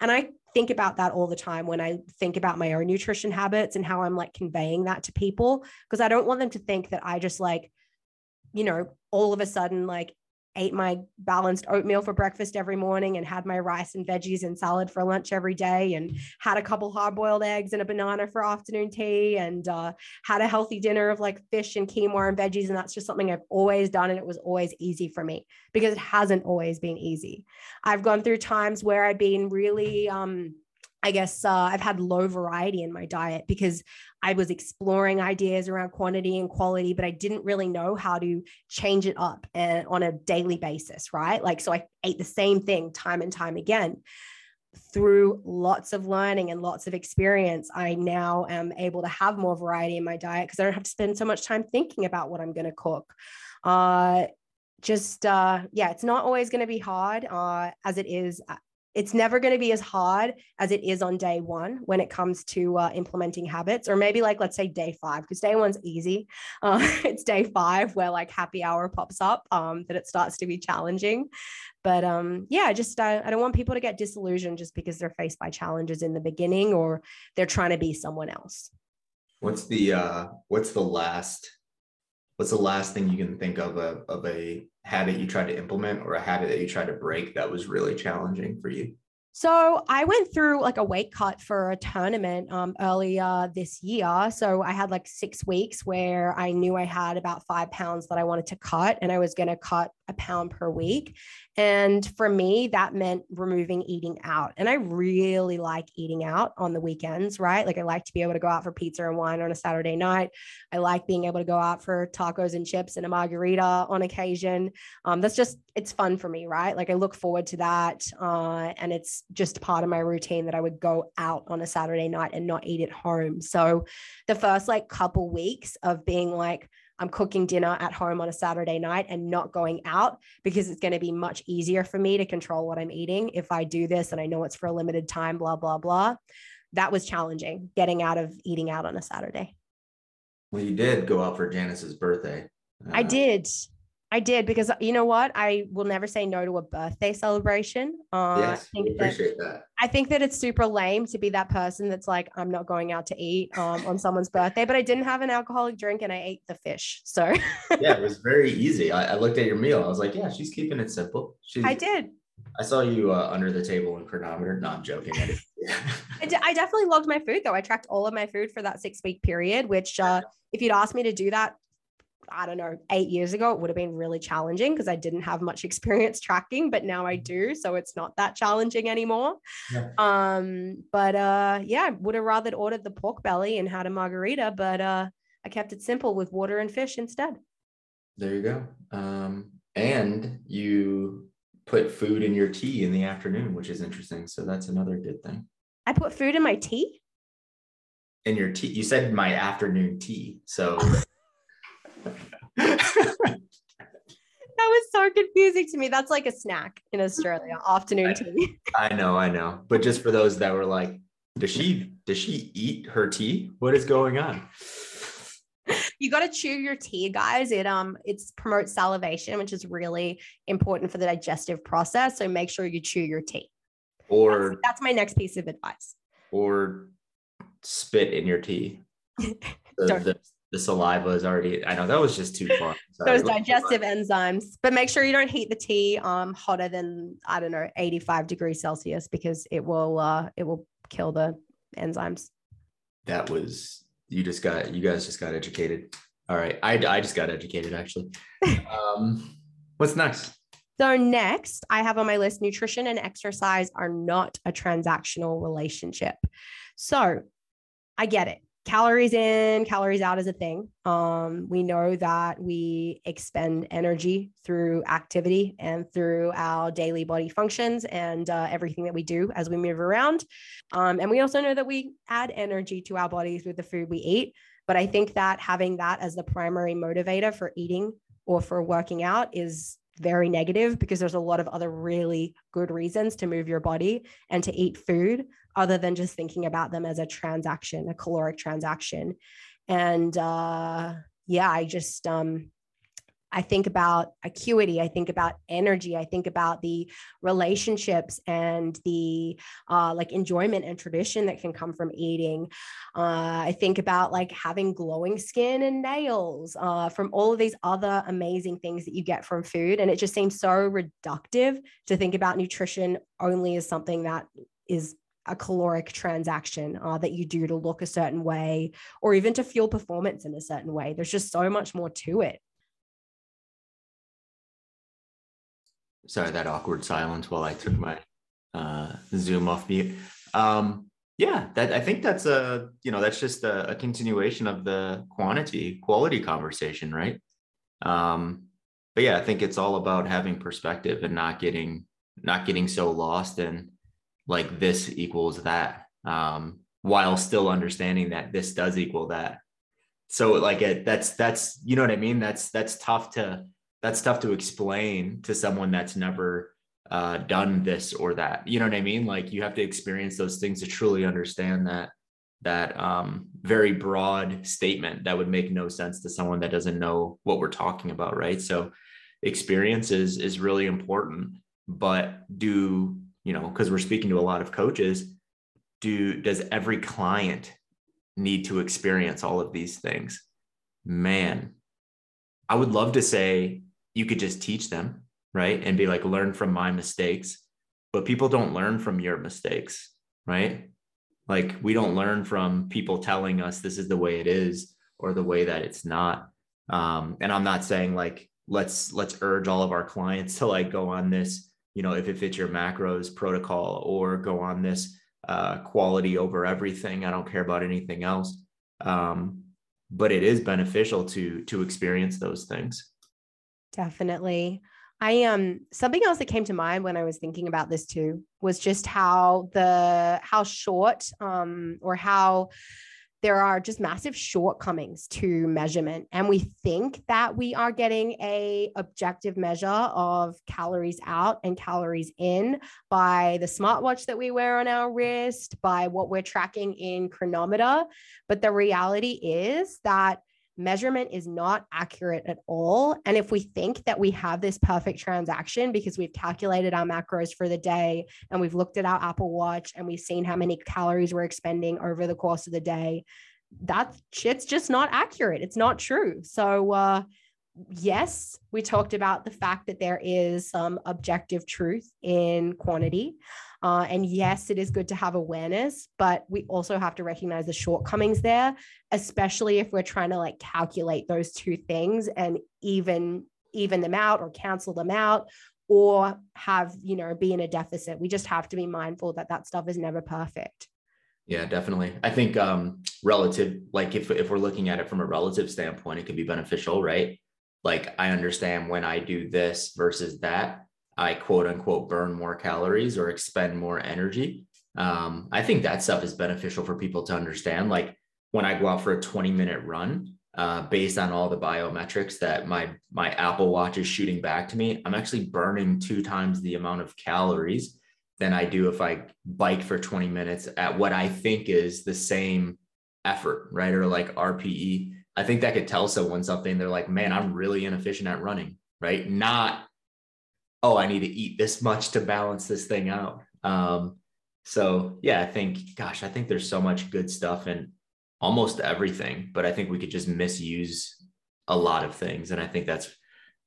And I think about that all the time when I think about my own nutrition habits and how I'm like conveying that to people because I don't want them to think that I just like, you know, all of a sudden like ate my balanced oatmeal for breakfast every morning and had my rice and veggies and salad for lunch every day and had a couple hard boiled eggs and a banana for afternoon tea and uh, had a healthy dinner of like fish and quinoa and veggies. And that's just something I've always done. And it was always easy for me because it hasn't always been easy. I've gone through times where I've been really, um, I guess uh, I've had low variety in my diet because I was exploring ideas around quantity and quality, but I didn't really know how to change it up and on a daily basis, right? Like, so I ate the same thing time and time again. Through lots of learning and lots of experience, I now am able to have more variety in my diet because I don't have to spend so much time thinking about what I'm going to cook. Uh, just uh, yeah, it's not always going to be hard uh, as it is it's never going to be as hard as it is on day one when it comes to uh, implementing habits or maybe like let's say day five because day one's easy. Uh, [laughs] it's day five where like happy hour pops up um, that it starts to be challenging. But um, yeah just uh, i don't want people to get disillusioned just because they're faced by challenges in the beginning or they're trying to be someone else. What's the uh what's the last what's the last thing you can think of a, of a habit you tried to implement or a habit that you tried to break that was really challenging for you? So I went through like a weight cut for a tournament um, earlier this year. So I had like six weeks where I knew I had about five pounds that I wanted to cut, and I was going to cut a pound per week. And for me, that meant removing eating out. And I really like eating out on the weekends, right? Like I like to be able to go out for pizza and wine on a Saturday night. I like being able to go out for tacos and chips and a margarita on occasion. Um, that's just, it's fun for me, right? Like I look forward to that. Uh, and it's just part of my routine that I would go out on a Saturday night and not eat at home. So the first like couple weeks of being like, I'm cooking dinner at home on a Saturday night and not going out because it's going to be much easier for me to control what I'm eating if I do this and I know it's for a limited time, blah, blah, blah. That was challenging getting out of eating out on a Saturday. Well, you did go out for Janice's birthday. Uh, I did. I did because you know what? I will never say no to a birthday celebration. Uh, yes, I think appreciate that, that, I think that it's super lame to be that person that's like, I'm not going out to eat um, on someone's birthday, but I didn't have an alcoholic drink and I ate the fish. So [laughs] yeah, it was very easy. I, I, looked at your meal. I was like, yeah, she's keeping it simple. She's, I did. I saw you uh, under the table in Cronometer. No, I'm joking. I, [laughs] I, d- I definitely logged my food though. I tracked all of my food for that six week period, which uh, if you'd asked me to do that I don't know, eight years ago, it would have been really challenging because I didn't have much [laughs] experience tracking, but now I do. So it's not that challenging anymore. Yeah. Um, but uh, yeah, would have rather ordered the pork belly and had a margarita, but uh, I kept it simple with water and fish instead. There you go. Um, and you put food in your tea in the afternoon, which is interesting. So that's another good thing. I put food in my tea? In your tea. You said my afternoon tea. So [laughs] [laughs] that was so confusing to me. That's like a snack in Australia, [laughs] afternoon tea. [laughs] I know, I know. But just for those that were like, does she does she eat her tea? What is going on? you got to chew your tea, guys. It um it promotes salivation, which is really important for the digestive process. So make sure you chew your tea. Or that's, that's my next piece of advice. Or spit in your tea. The, the, the, saliva is already. I know that was just too far. [laughs] Those digestive enzymes, but make sure you don't heat the tea um hotter than I don't know 85 degrees Celsius because it will uh it will kill the enzymes. That was you just got you guys just got educated. All right, I I just got educated actually. [laughs] um, what's next? So next, I have on my list nutrition and exercise are not a transactional relationship. So I get it calories in, calories out is a thing. Um, we know that we expend energy through activity and through our daily body functions and uh, everything that we do as we move around. Um, and we also know that we add energy to our bodies with the food we eat. But I think that having that as the primary motivator for eating or for working out is very negative because there's a lot of other really good reasons to move your body and to eat food other than just thinking about them as a transaction, a caloric transaction. And uh, yeah, I just um, I think about acuity, I think about energy, I think about the relationships and the uh, like enjoyment and tradition that can come from eating. Uh, I think about like having glowing skin and nails uh, from all of these other amazing things that you get from food. And it just seems so reductive to think about nutrition only as something that is a caloric transaction uh, that you do to look a certain way or even to fuel performance in a certain way. There's just so much more to it. sorry that awkward silence while I took my uh, Zoom off mute. Um, yeah, that I think that's a you know that's just a, a continuation of the quantity quality conversation, right? Um, but yeah, I think it's all about having perspective and not getting not getting so lost in like this equals that, um, while still understanding that this does equal that. So like it, that's that's you know what I mean. That's that's tough to that's tough to explain to someone that's never uh, done this or that. You know what I mean? Like you have to experience those things to truly understand that that um, very broad statement that would make no sense to someone that doesn't know what we're talking about, right? So experience is is really important, but do you know? Because we're speaking to a lot of coaches. Do does every client need to experience all of these things? Man, I would love to say you could just teach them, right? And be like, learn from my mistakes. But people don't learn from your mistakes, right? Like we don't learn from people telling us this is the way it is or the way that it's not. Um, and I'm not saying like let's let's urge all of our clients to like go on this, you know, if it fits your macros protocol or go on this uh, quality over everything. I don't care about anything else. Um, but it is beneficial to to experience those things. Definitely. I um something else that came to mind when I was thinking about this too was just how the how short um or how there are just massive shortcomings to measurement. And we think that we are getting a objective measure of calories out and calories in by the smartwatch that we wear on our wrist by what we're tracking in Cronometer. But the reality is that measurement is not accurate at all. And if we think that we have this perfect transaction because we've calculated our macros for the day and we've looked at our Apple Watch and we've seen how many calories we're expending over the course of the day, that shit's just not accurate. It's not true. So, uh, yes, we talked about the fact that there is some objective truth in quantity. Uh, and yes, it is good to have awareness, but we also have to recognize the shortcomings there, especially if we're trying to like calculate those two things and even even them out or cancel them out or have you know be in a deficit. We just have to be mindful that that stuff is never perfect. Yeah definitely. I think um relative like if, if we're looking at it from a relative standpoint it can be beneficial right like I understand when I do this versus that, I quote unquote burn more calories or expend more energy. Um, I think that stuff is beneficial for people to understand. Like when I go out for a 20 minute run, uh, based on all the biometrics that my my Apple Watch is shooting back to me, I'm actually burning two times the amount of calories than I do if I bike for 20 minutes at what I think is the same effort, right? Or like RPE I think that could tell someone something. They're like, man, I'm really inefficient at running, right? Not, oh, I need to eat this much to balance this thing out. Um, so yeah, I think, gosh, I think there's so much good stuff in almost everything, but I think we could just misuse a lot of things. And I think that's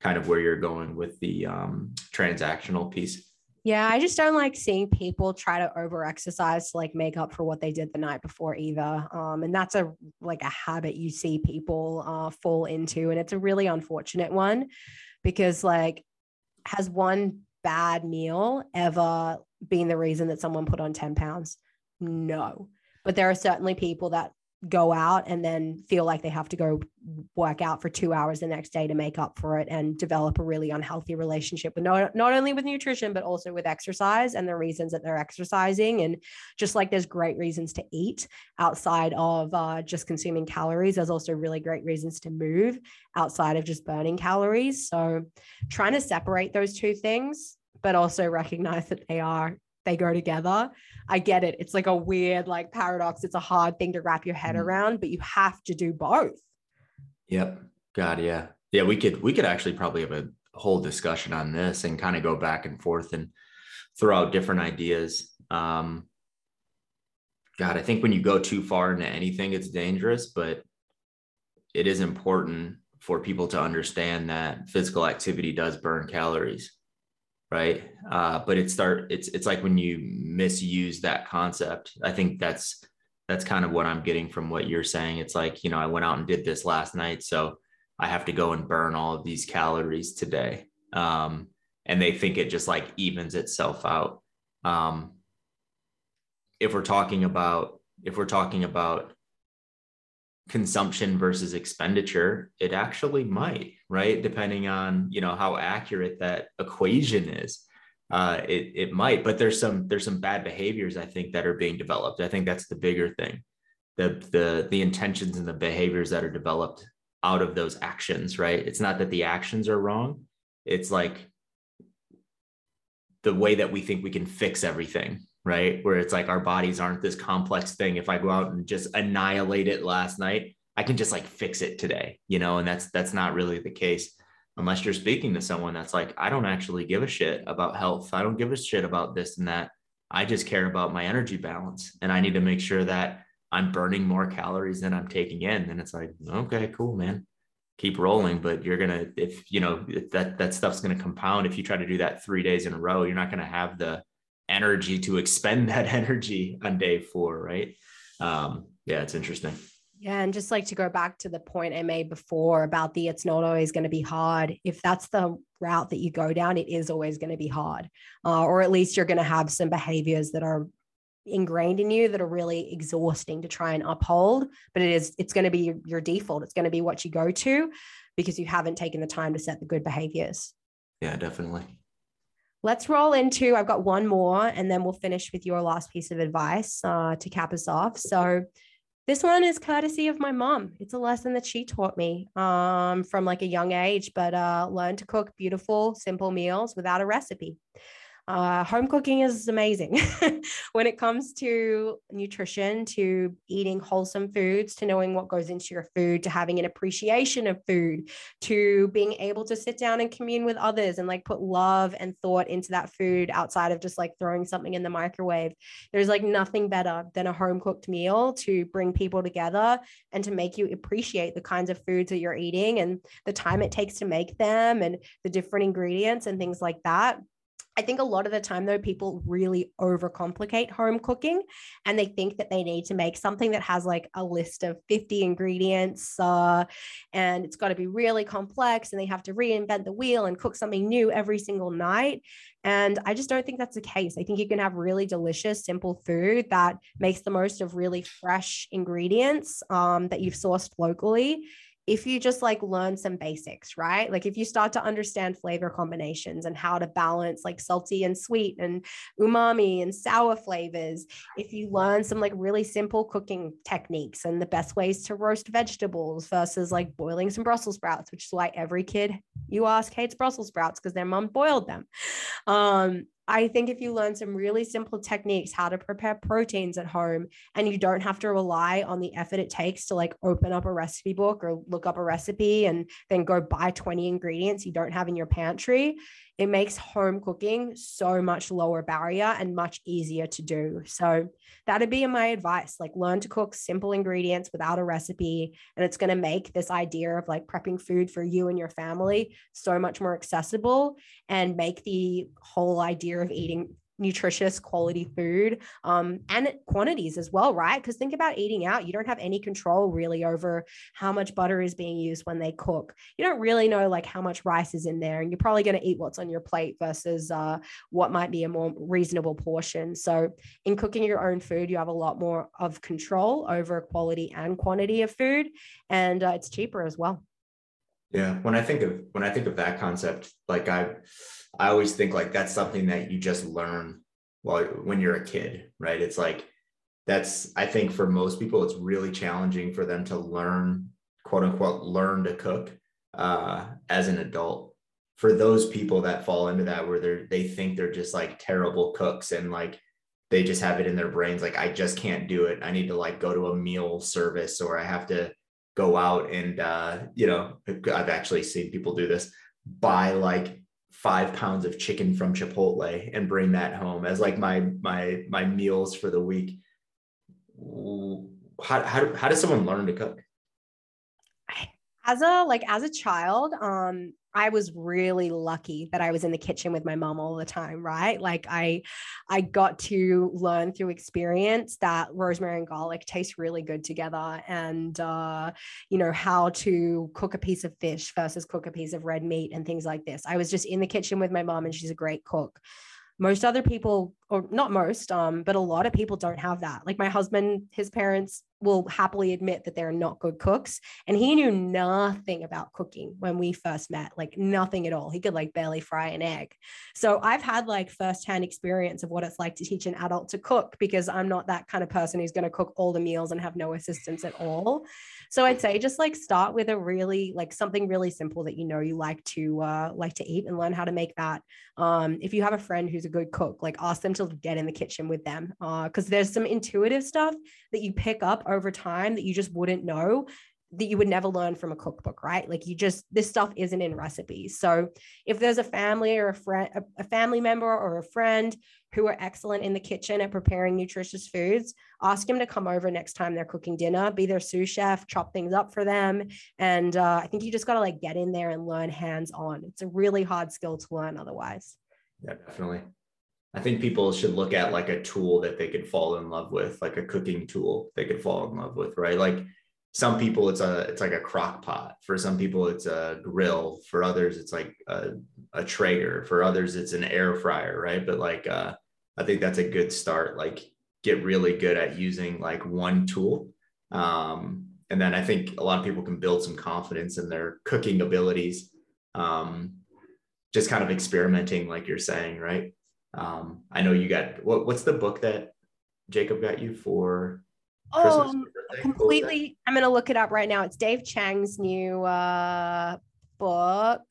kind of where you're going with the um, transactional piece. Yeah, I just don't like seeing people try to over exercise to like make up for what they did the night before either. Um, and that's a like a habit you see people uh, fall into, and it's a really unfortunate one because like has one bad meal ever been the reason that someone put on 10 pounds? No. But there are certainly people that go out and then feel like they have to go work out for two hours the next day to make up for it and develop a really unhealthy relationship with not, not only with nutrition but also with exercise and the reasons that they're exercising. And just like there's great reasons to eat outside of uh, just consuming calories there's also really great reasons to move outside of just burning calories. So trying to separate those two things but also recognize that they are they go together. I get it. It's like a weird like paradox. It's a hard thing to wrap your head mm. around, but you have to do both. Yep. God, yeah. Yeah, we could we could actually probably have a whole discussion on this and kind of go back and forth and throw out different ideas. Um God, I think when you go too far into anything, it's dangerous, but it is important for people to understand that physical activity does burn calories right? Uh, but it start it's it's like when you misuse that concept. I think that's that's kind of what i'm getting from what you're saying. It's like you know i went out and did this last night so i have to go and burn all of these calories today. Um, and they think it just like evens itself out. Um, if we're talking about if we're talking about consumption versus expenditure it actually might right? Depending on you know how accurate that equation is uh, it, it might. But there's some there's some bad behaviors i think that are being developed. I think that's the bigger thing. The the the intentions and the behaviors that are developed out of those actions right? It's not that the actions are wrong. It's like the way that we think we can fix everything right? Where it's like our bodies aren't this complex thing. If I go out and just annihilate it last night, I can just like fix it today, you know, and that's that's not really the case unless you're speaking to someone that's like, I don't actually give a shit about health. I don't give a shit about this and that. I just care about my energy balance and I need to make sure that I'm burning more calories than I'm taking in. And it's like, okay, cool, man. Keep rolling, but you're gonna if you know if that that stuff's gonna compound. If you try to do that three days in a row, you're not gonna have the energy to expend [laughs] that energy on day four, right? Um, yeah, it's interesting. Yeah, and just like to go back to the point I made before about the it's not always going to be hard. If that's the route that you go down, it is always going to be hard, uh, or at least you're going to have some behaviors that are ingrained in you that are really exhausting to try and uphold. But it is it's going to be your default. It's going to be what you go to because you haven't taken the time to set the good behaviors. Yeah, definitely. Let's roll into, I've got one more, and then we'll finish with your last piece of advice uh, to cap us off. So, this one is courtesy of my mom. It's a lesson that she taught me um, from like a young age, but uh, learn to cook beautiful, simple meals without a recipe. Uh, home cooking is amazing [laughs] when it comes to nutrition, to eating wholesome foods, to knowing what goes into your food, to having an appreciation of food, to being able to sit down and commune with others and like put love and thought into that food outside of just like throwing something in the microwave. There's like nothing better than a home cooked meal to bring people together and to make you appreciate the kinds of foods that you're eating and the time it takes to make them and the different ingredients and things like that. I think a lot of the time, though, people really overcomplicate home cooking and they think that they need to make something that has like a list of 50 ingredients uh, and it's got to be really complex and they have to reinvent the wheel and cook something new every single night. And I just don't think that's the case. I think you can have really delicious, simple food that makes the most of really fresh ingredients um, that you've sourced locally if you just like learn some basics, right? Like if you start to understand flavor combinations and how to balance like salty and sweet and umami and sour flavors, if you learn some like really simple cooking techniques and the best ways to roast vegetables versus like boiling some Brussels sprouts, which is why every kid you ask hates Brussels sprouts because their mom boiled them. Um, I think if you learn some really simple techniques, how to prepare proteins at home, and you don't have to rely on the effort it takes to like open up a recipe book or look up a recipe and then go buy 20 ingredients you don't have in your pantry, it makes home cooking so much lower barrier and much easier to do. So that'd be my advice. Like learn to cook simple ingredients without a recipe. And it's going to make this idea of like prepping food for you and your family so much more accessible and make the whole idea of eating nutritious quality food um, and quantities as well right? Because think about eating out you don't have any control really over how much butter is being used when they cook. You don't really know like how much rice is in there and you're probably going to eat what's on your plate versus uh, what might be a more reasonable portion. So in cooking your own food you have a lot more of control over quality and quantity of food and uh, it's cheaper as well yeah when i think of when i think of that concept like i i always think like that's something that you just learn while when you're a kid right? It's like that's i think for most people it's really challenging for them to learn quote unquote learn to cook uh, as an adult. For those people that fall into that where they're they think they're just like terrible cooks and like they just have it in their brains like i just can't do it. I need to like go to a meal service or i have to go out and uh, you know i've actually seen people do this buy like five pounds of chicken from chipotle and bring that home as like my my my meals for the week. How, how, how does someone learn to cook as a like as a child um I was really lucky that I was in the kitchen with my mom all the time, right? Like I I got to learn through experience that rosemary and garlic taste really good together and uh you know how to cook a piece of fish versus cook a piece of red meat and things like this. I was just in the kitchen with my mom and she's a great cook most other people or not most um but a lot of people don't have that. Like my husband his parents will happily admit that they're not good cooks and he knew nothing about cooking when we first met like nothing at all. He could like barely fry an egg. So i've had like firsthand experience of what it's like to teach an adult to cook because i'm not that kind of person who's going to cook all the meals and have no assistance at all so i'd say just like start with a really like something really simple that you know you like to uh like to eat and learn how to make that um if you have a friend who's a good cook like ask them to get in the kitchen with them uh because there's some intuitive stuff that you pick up over time that you just wouldn't know that you would never learn from a cookbook, right? Like you just this stuff isn't in recipes. So if there's a family or a friend, a family member or a friend who are excellent in the kitchen at preparing nutritious foods, ask them to come over next time they're cooking dinner, be their sous chef, chop things up for them. And uh, I think you just got to like get in there and learn hands on. It's a really hard skill to learn otherwise. Yeah, definitely. I think people should look at like a tool that they could fall in love with, like a cooking tool they could fall in love with, right? Like some people it's a it's like a crock pot. For some people it's a grill. For others it's like a, a Traeger. For others it's an air fryer, right? But like uh I think that's a good start. Like get really good at using like one tool. Um and then I think a lot of people can build some confidence in their cooking abilities. Um just kind of experimenting like you're saying, right? Um, I know you got what, what's the book that Jacob got you for? Um, completely. I'm going to look it up right now. It's Dave Chang's new uh, book,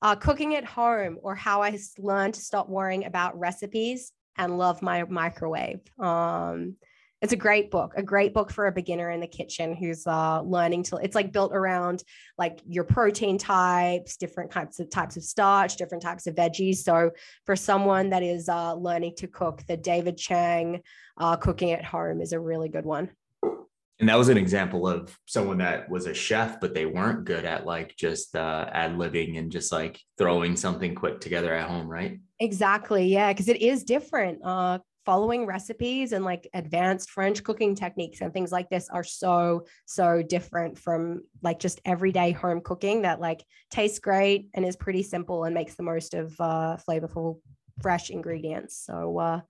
uh, Cooking at Home or How I Learned to Stop Worrying About Recipes and Love My Microwave. Um, it's a great book a great book for a beginner in the kitchen who's uh, learning to it's like built around like your protein types different types of types of starch different types of veggies so for someone that is uh, learning to cook the david chang uh, cooking at home is a really good one and that was an example of someone that was a chef but they weren't good at like just uh, ad libbing and just like throwing something quick together at home right exactly yeah because it is different uh following recipes and like advanced French cooking techniques and things like this are so, so different from like just everyday home cooking that like tastes great and is pretty simple and makes the most of uh, flavorful, fresh ingredients. So, uh,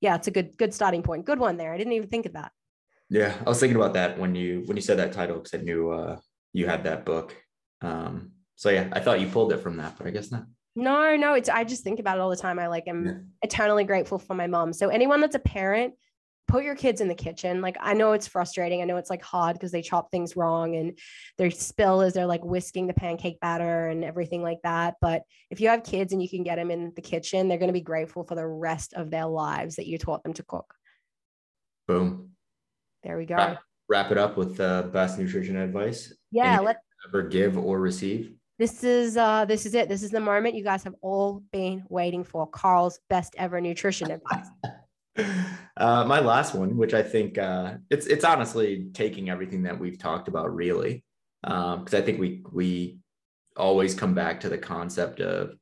yeah, it's a good, good starting point. Good one there. I didn't even think of that. Yeah, I was thinking about that when you when you said that title because I knew uh, you had that book. Um, so yeah, I thought you pulled it from that, but I guess not. No, no, it's I just think about it all the time. I like am yeah. eternally grateful for my mom. So anyone that's a parent put your kids in the kitchen. Like I know it's frustrating. I know it's like hard because they chop things wrong and their spill as they're like whisking the pancake batter and everything like that. But if you have kids and you can get them in the kitchen, they're going to be grateful for the rest of their lives that you taught them to cook. Boom. There we go. Wrap, wrap it up with the best nutrition advice. Yeah, let ever give or receive. This is uh this is it. This is the moment you guys have all been waiting for. Carl's best ever nutrition advice. [laughs] uh, my last one, which I think uh, it's it's honestly taking everything that we've talked about really, because um, I think we we always come back to the concept of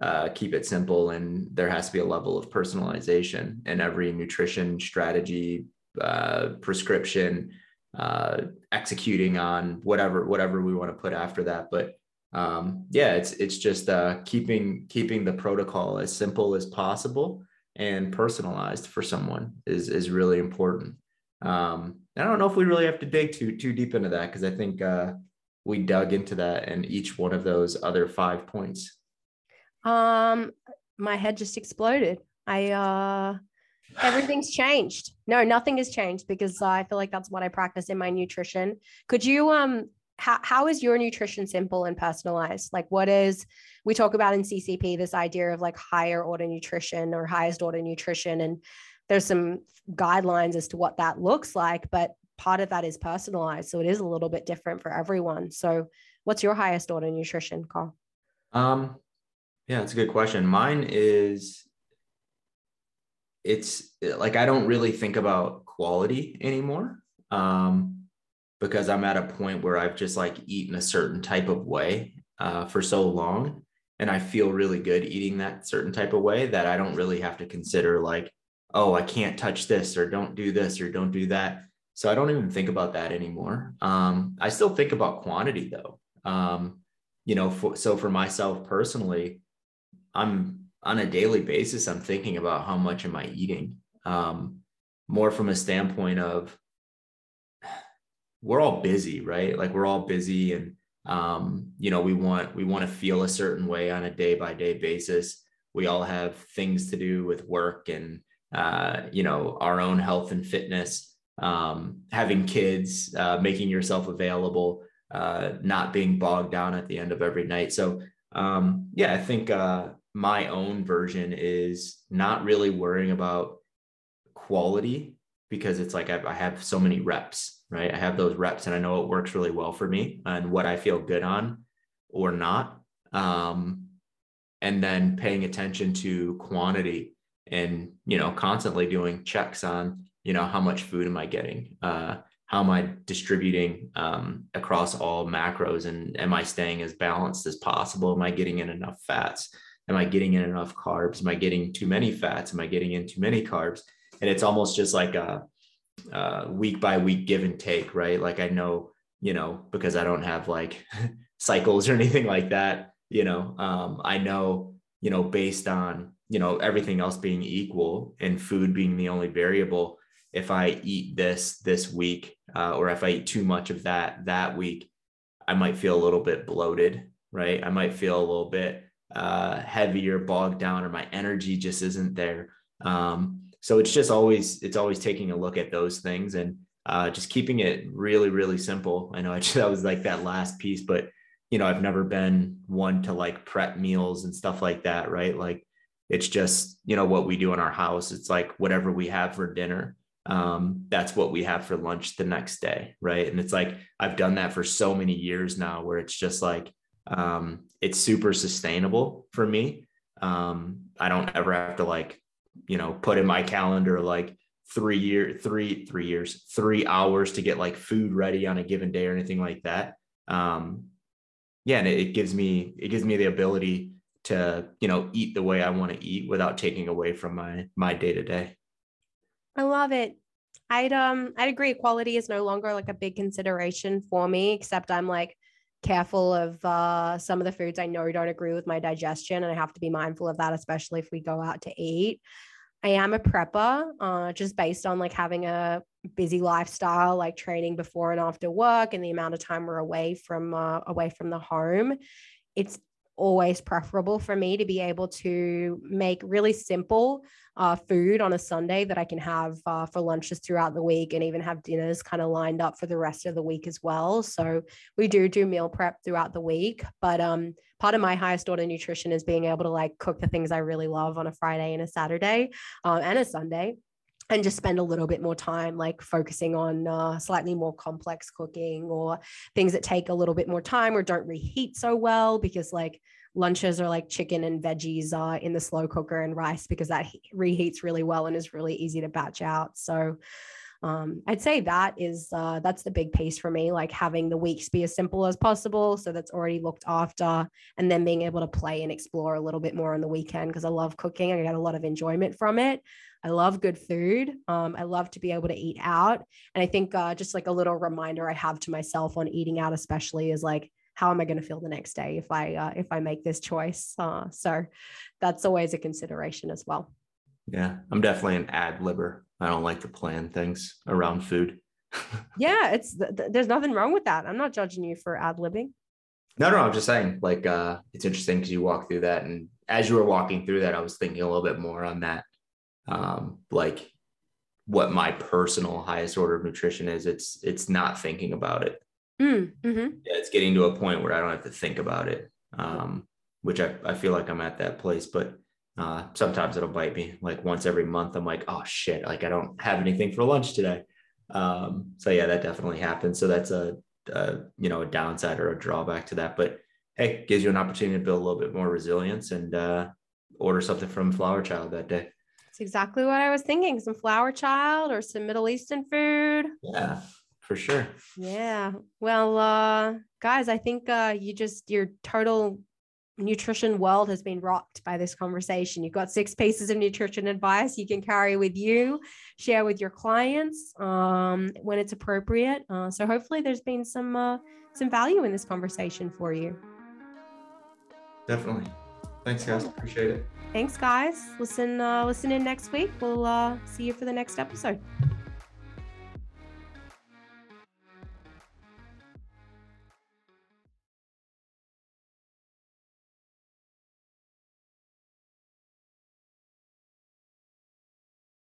uh, keep it simple and there has to be a level of personalization in every nutrition strategy, uh, prescription, uh, executing on whatever whatever we want to put after that. But um, yeah, it's it's just uh, keeping keeping the protocol as simple as possible and personalized for someone is is really important. Um, I don't know if we really have to dig too too deep into that because I think uh, we dug into that in each one of those other five points. Um, my head just exploded. I uh, everything's changed. No, nothing has changed because I feel like that's what I practice in my nutrition. Could you um how, how is your nutrition simple and personalized? Like, what is, we talk about in CCP, this idea of like higher order nutrition or highest order nutrition. And there's some guidelines as to what that looks like, but part of that is personalized. So it is a little bit different for everyone. So, what's your highest order nutrition, Carl? Um, yeah, that's a good question. Mine is, it's like I don't really think about quality anymore. Um, because I'm at a point where I've just like eaten a certain type of way uh, for so long. And I feel really good eating that certain type of way that I don't really have to consider like, oh, I can't touch this or don't do this or don't do that. So I don't even think about that anymore. Um, I still think about quantity though. Um, you know, for, so for myself personally, I'm on a daily basis, I'm thinking about how much am I eating? Um, more from a standpoint of we're all busy, right? Like we're all busy and um, you know, we want we want to feel a certain way on a day by day basis. We all have things to do with work and uh, you know, our own health and fitness, um, having kids, uh, making yourself available, uh, not being bogged down at the end of every night. So um, yeah, I think uh, my own version is not really worrying about quality because it's like I have so many reps right? I have those reps and I know it works really well for me and what I feel good on or not. Um, and then paying attention to quantity and, you know, constantly doing checks on, you know, how much food am I getting? Uh, how am I distributing um, across all macros and am I staying as balanced as possible? Am I getting in enough fats? Am I getting in enough carbs? Am I getting too many fats? Am I getting in too many carbs? And it's almost just like a, uh, week by week give and take, right? Like I know, you know, because I don't have like [laughs] cycles or anything like that, you know, um, I know, you know, based on, you know, everything else being equal and food being the only variable, if I eat this this week, uh, or if I eat too much of that that week, I might feel a little bit bloated, right? I might feel a little bit uh, heavier, bogged down, or my energy just isn't there. Um, so it's just always it's always taking a look at those things and uh, just keeping it really really simple. I know I [laughs] just, that was like that last piece but you know i've never been one to like prep meals and stuff like that right? Like it's just you know what we do in our house. It's like whatever we have for dinner um, that's what we have for lunch the next day right? And it's like i've done that for so many years now where it's just like um, it's super sustainable for me. Um, i don't ever have to like you know put in my calendar like three year three three years three hours to get like food ready on a given day or anything like that. Um yeah and it, it gives me it gives me the ability to you know eat the way i want to eat without taking away from my my day to day i love it. I'd um i'd agree quality is no longer like a big consideration for me except i'm like careful of uh, some of the foods I know don't agree with my digestion, and I have to be mindful of that, especially if we go out to eat. I am a prepper, uh, just based on like having a busy lifestyle, like training before and after work, and the amount of time we're away from uh, away from the home. It's always preferable for me to be able to make really simple uh, food on a Sunday that I can have uh, for lunches throughout the week and even have dinners kind of lined up for the rest of the week as well. So we do do meal prep throughout the week, but um, part of my highest order nutrition is being able to like cook the things I really love on a Friday and a Saturday um, and a Sunday and just spend a little bit more time like focusing on uh, slightly more complex cooking or things that take a little bit more time or don't reheat so well because like lunches are like chicken and veggies uh, in the slow cooker and rice because that reheats really well and is really easy to batch out so um, I'd say that is uh, that's the big piece for me, like having the weeks be as simple as possible, so that's already looked after, and then being able to play and explore a little bit more on the weekend because I love cooking. I get a lot of enjoyment from it. I love good food. Um, I love to be able to eat out. And I think uh, just like a little reminder I have to myself on eating out, especially, is like, how am I going to feel the next day if I uh, if I make this choice? Uh, so that's always a consideration as well. Yeah, I'm definitely an ad libber. I don't like to plan things around food. [laughs] yeah, it's th- there's nothing wrong with that. I'm not judging you for ad libbing. No, no, I'm just saying, like, uh, it's interesting because you walk through that, and as you were walking through that, I was thinking a little bit more on that um, like what my personal highest order of nutrition is. It's it's not thinking about it. Mm, mm-hmm. Yeah, it's getting to a point where I don't have to think about it, um, which I, I feel like I'm at that place. But uh, sometimes it'll bite me. Like once every month, I'm like, oh shit, like I don't have anything for lunch today. Um, so yeah, that definitely happens. So that's a, a you know a downside or a drawback to that. But hey, it gives you an opportunity to build a little bit more resilience and uh, order something from Flower Child that day. It's exactly what I was thinking. Some flower child or some Middle Eastern food. Yeah, for sure. Yeah. Well, uh, guys, I think uh, you just your total nutrition world has been rocked by this conversation. You've got six pieces of nutrition advice you can carry with you, share with your clients um, when it's appropriate. Uh, so hopefully, there's been some uh, some value in this conversation for you. Definitely. Thanks, guys. Appreciate it. Thanks, guys. Listen, uh, listen in next week. We'll uh, see you for the next episode.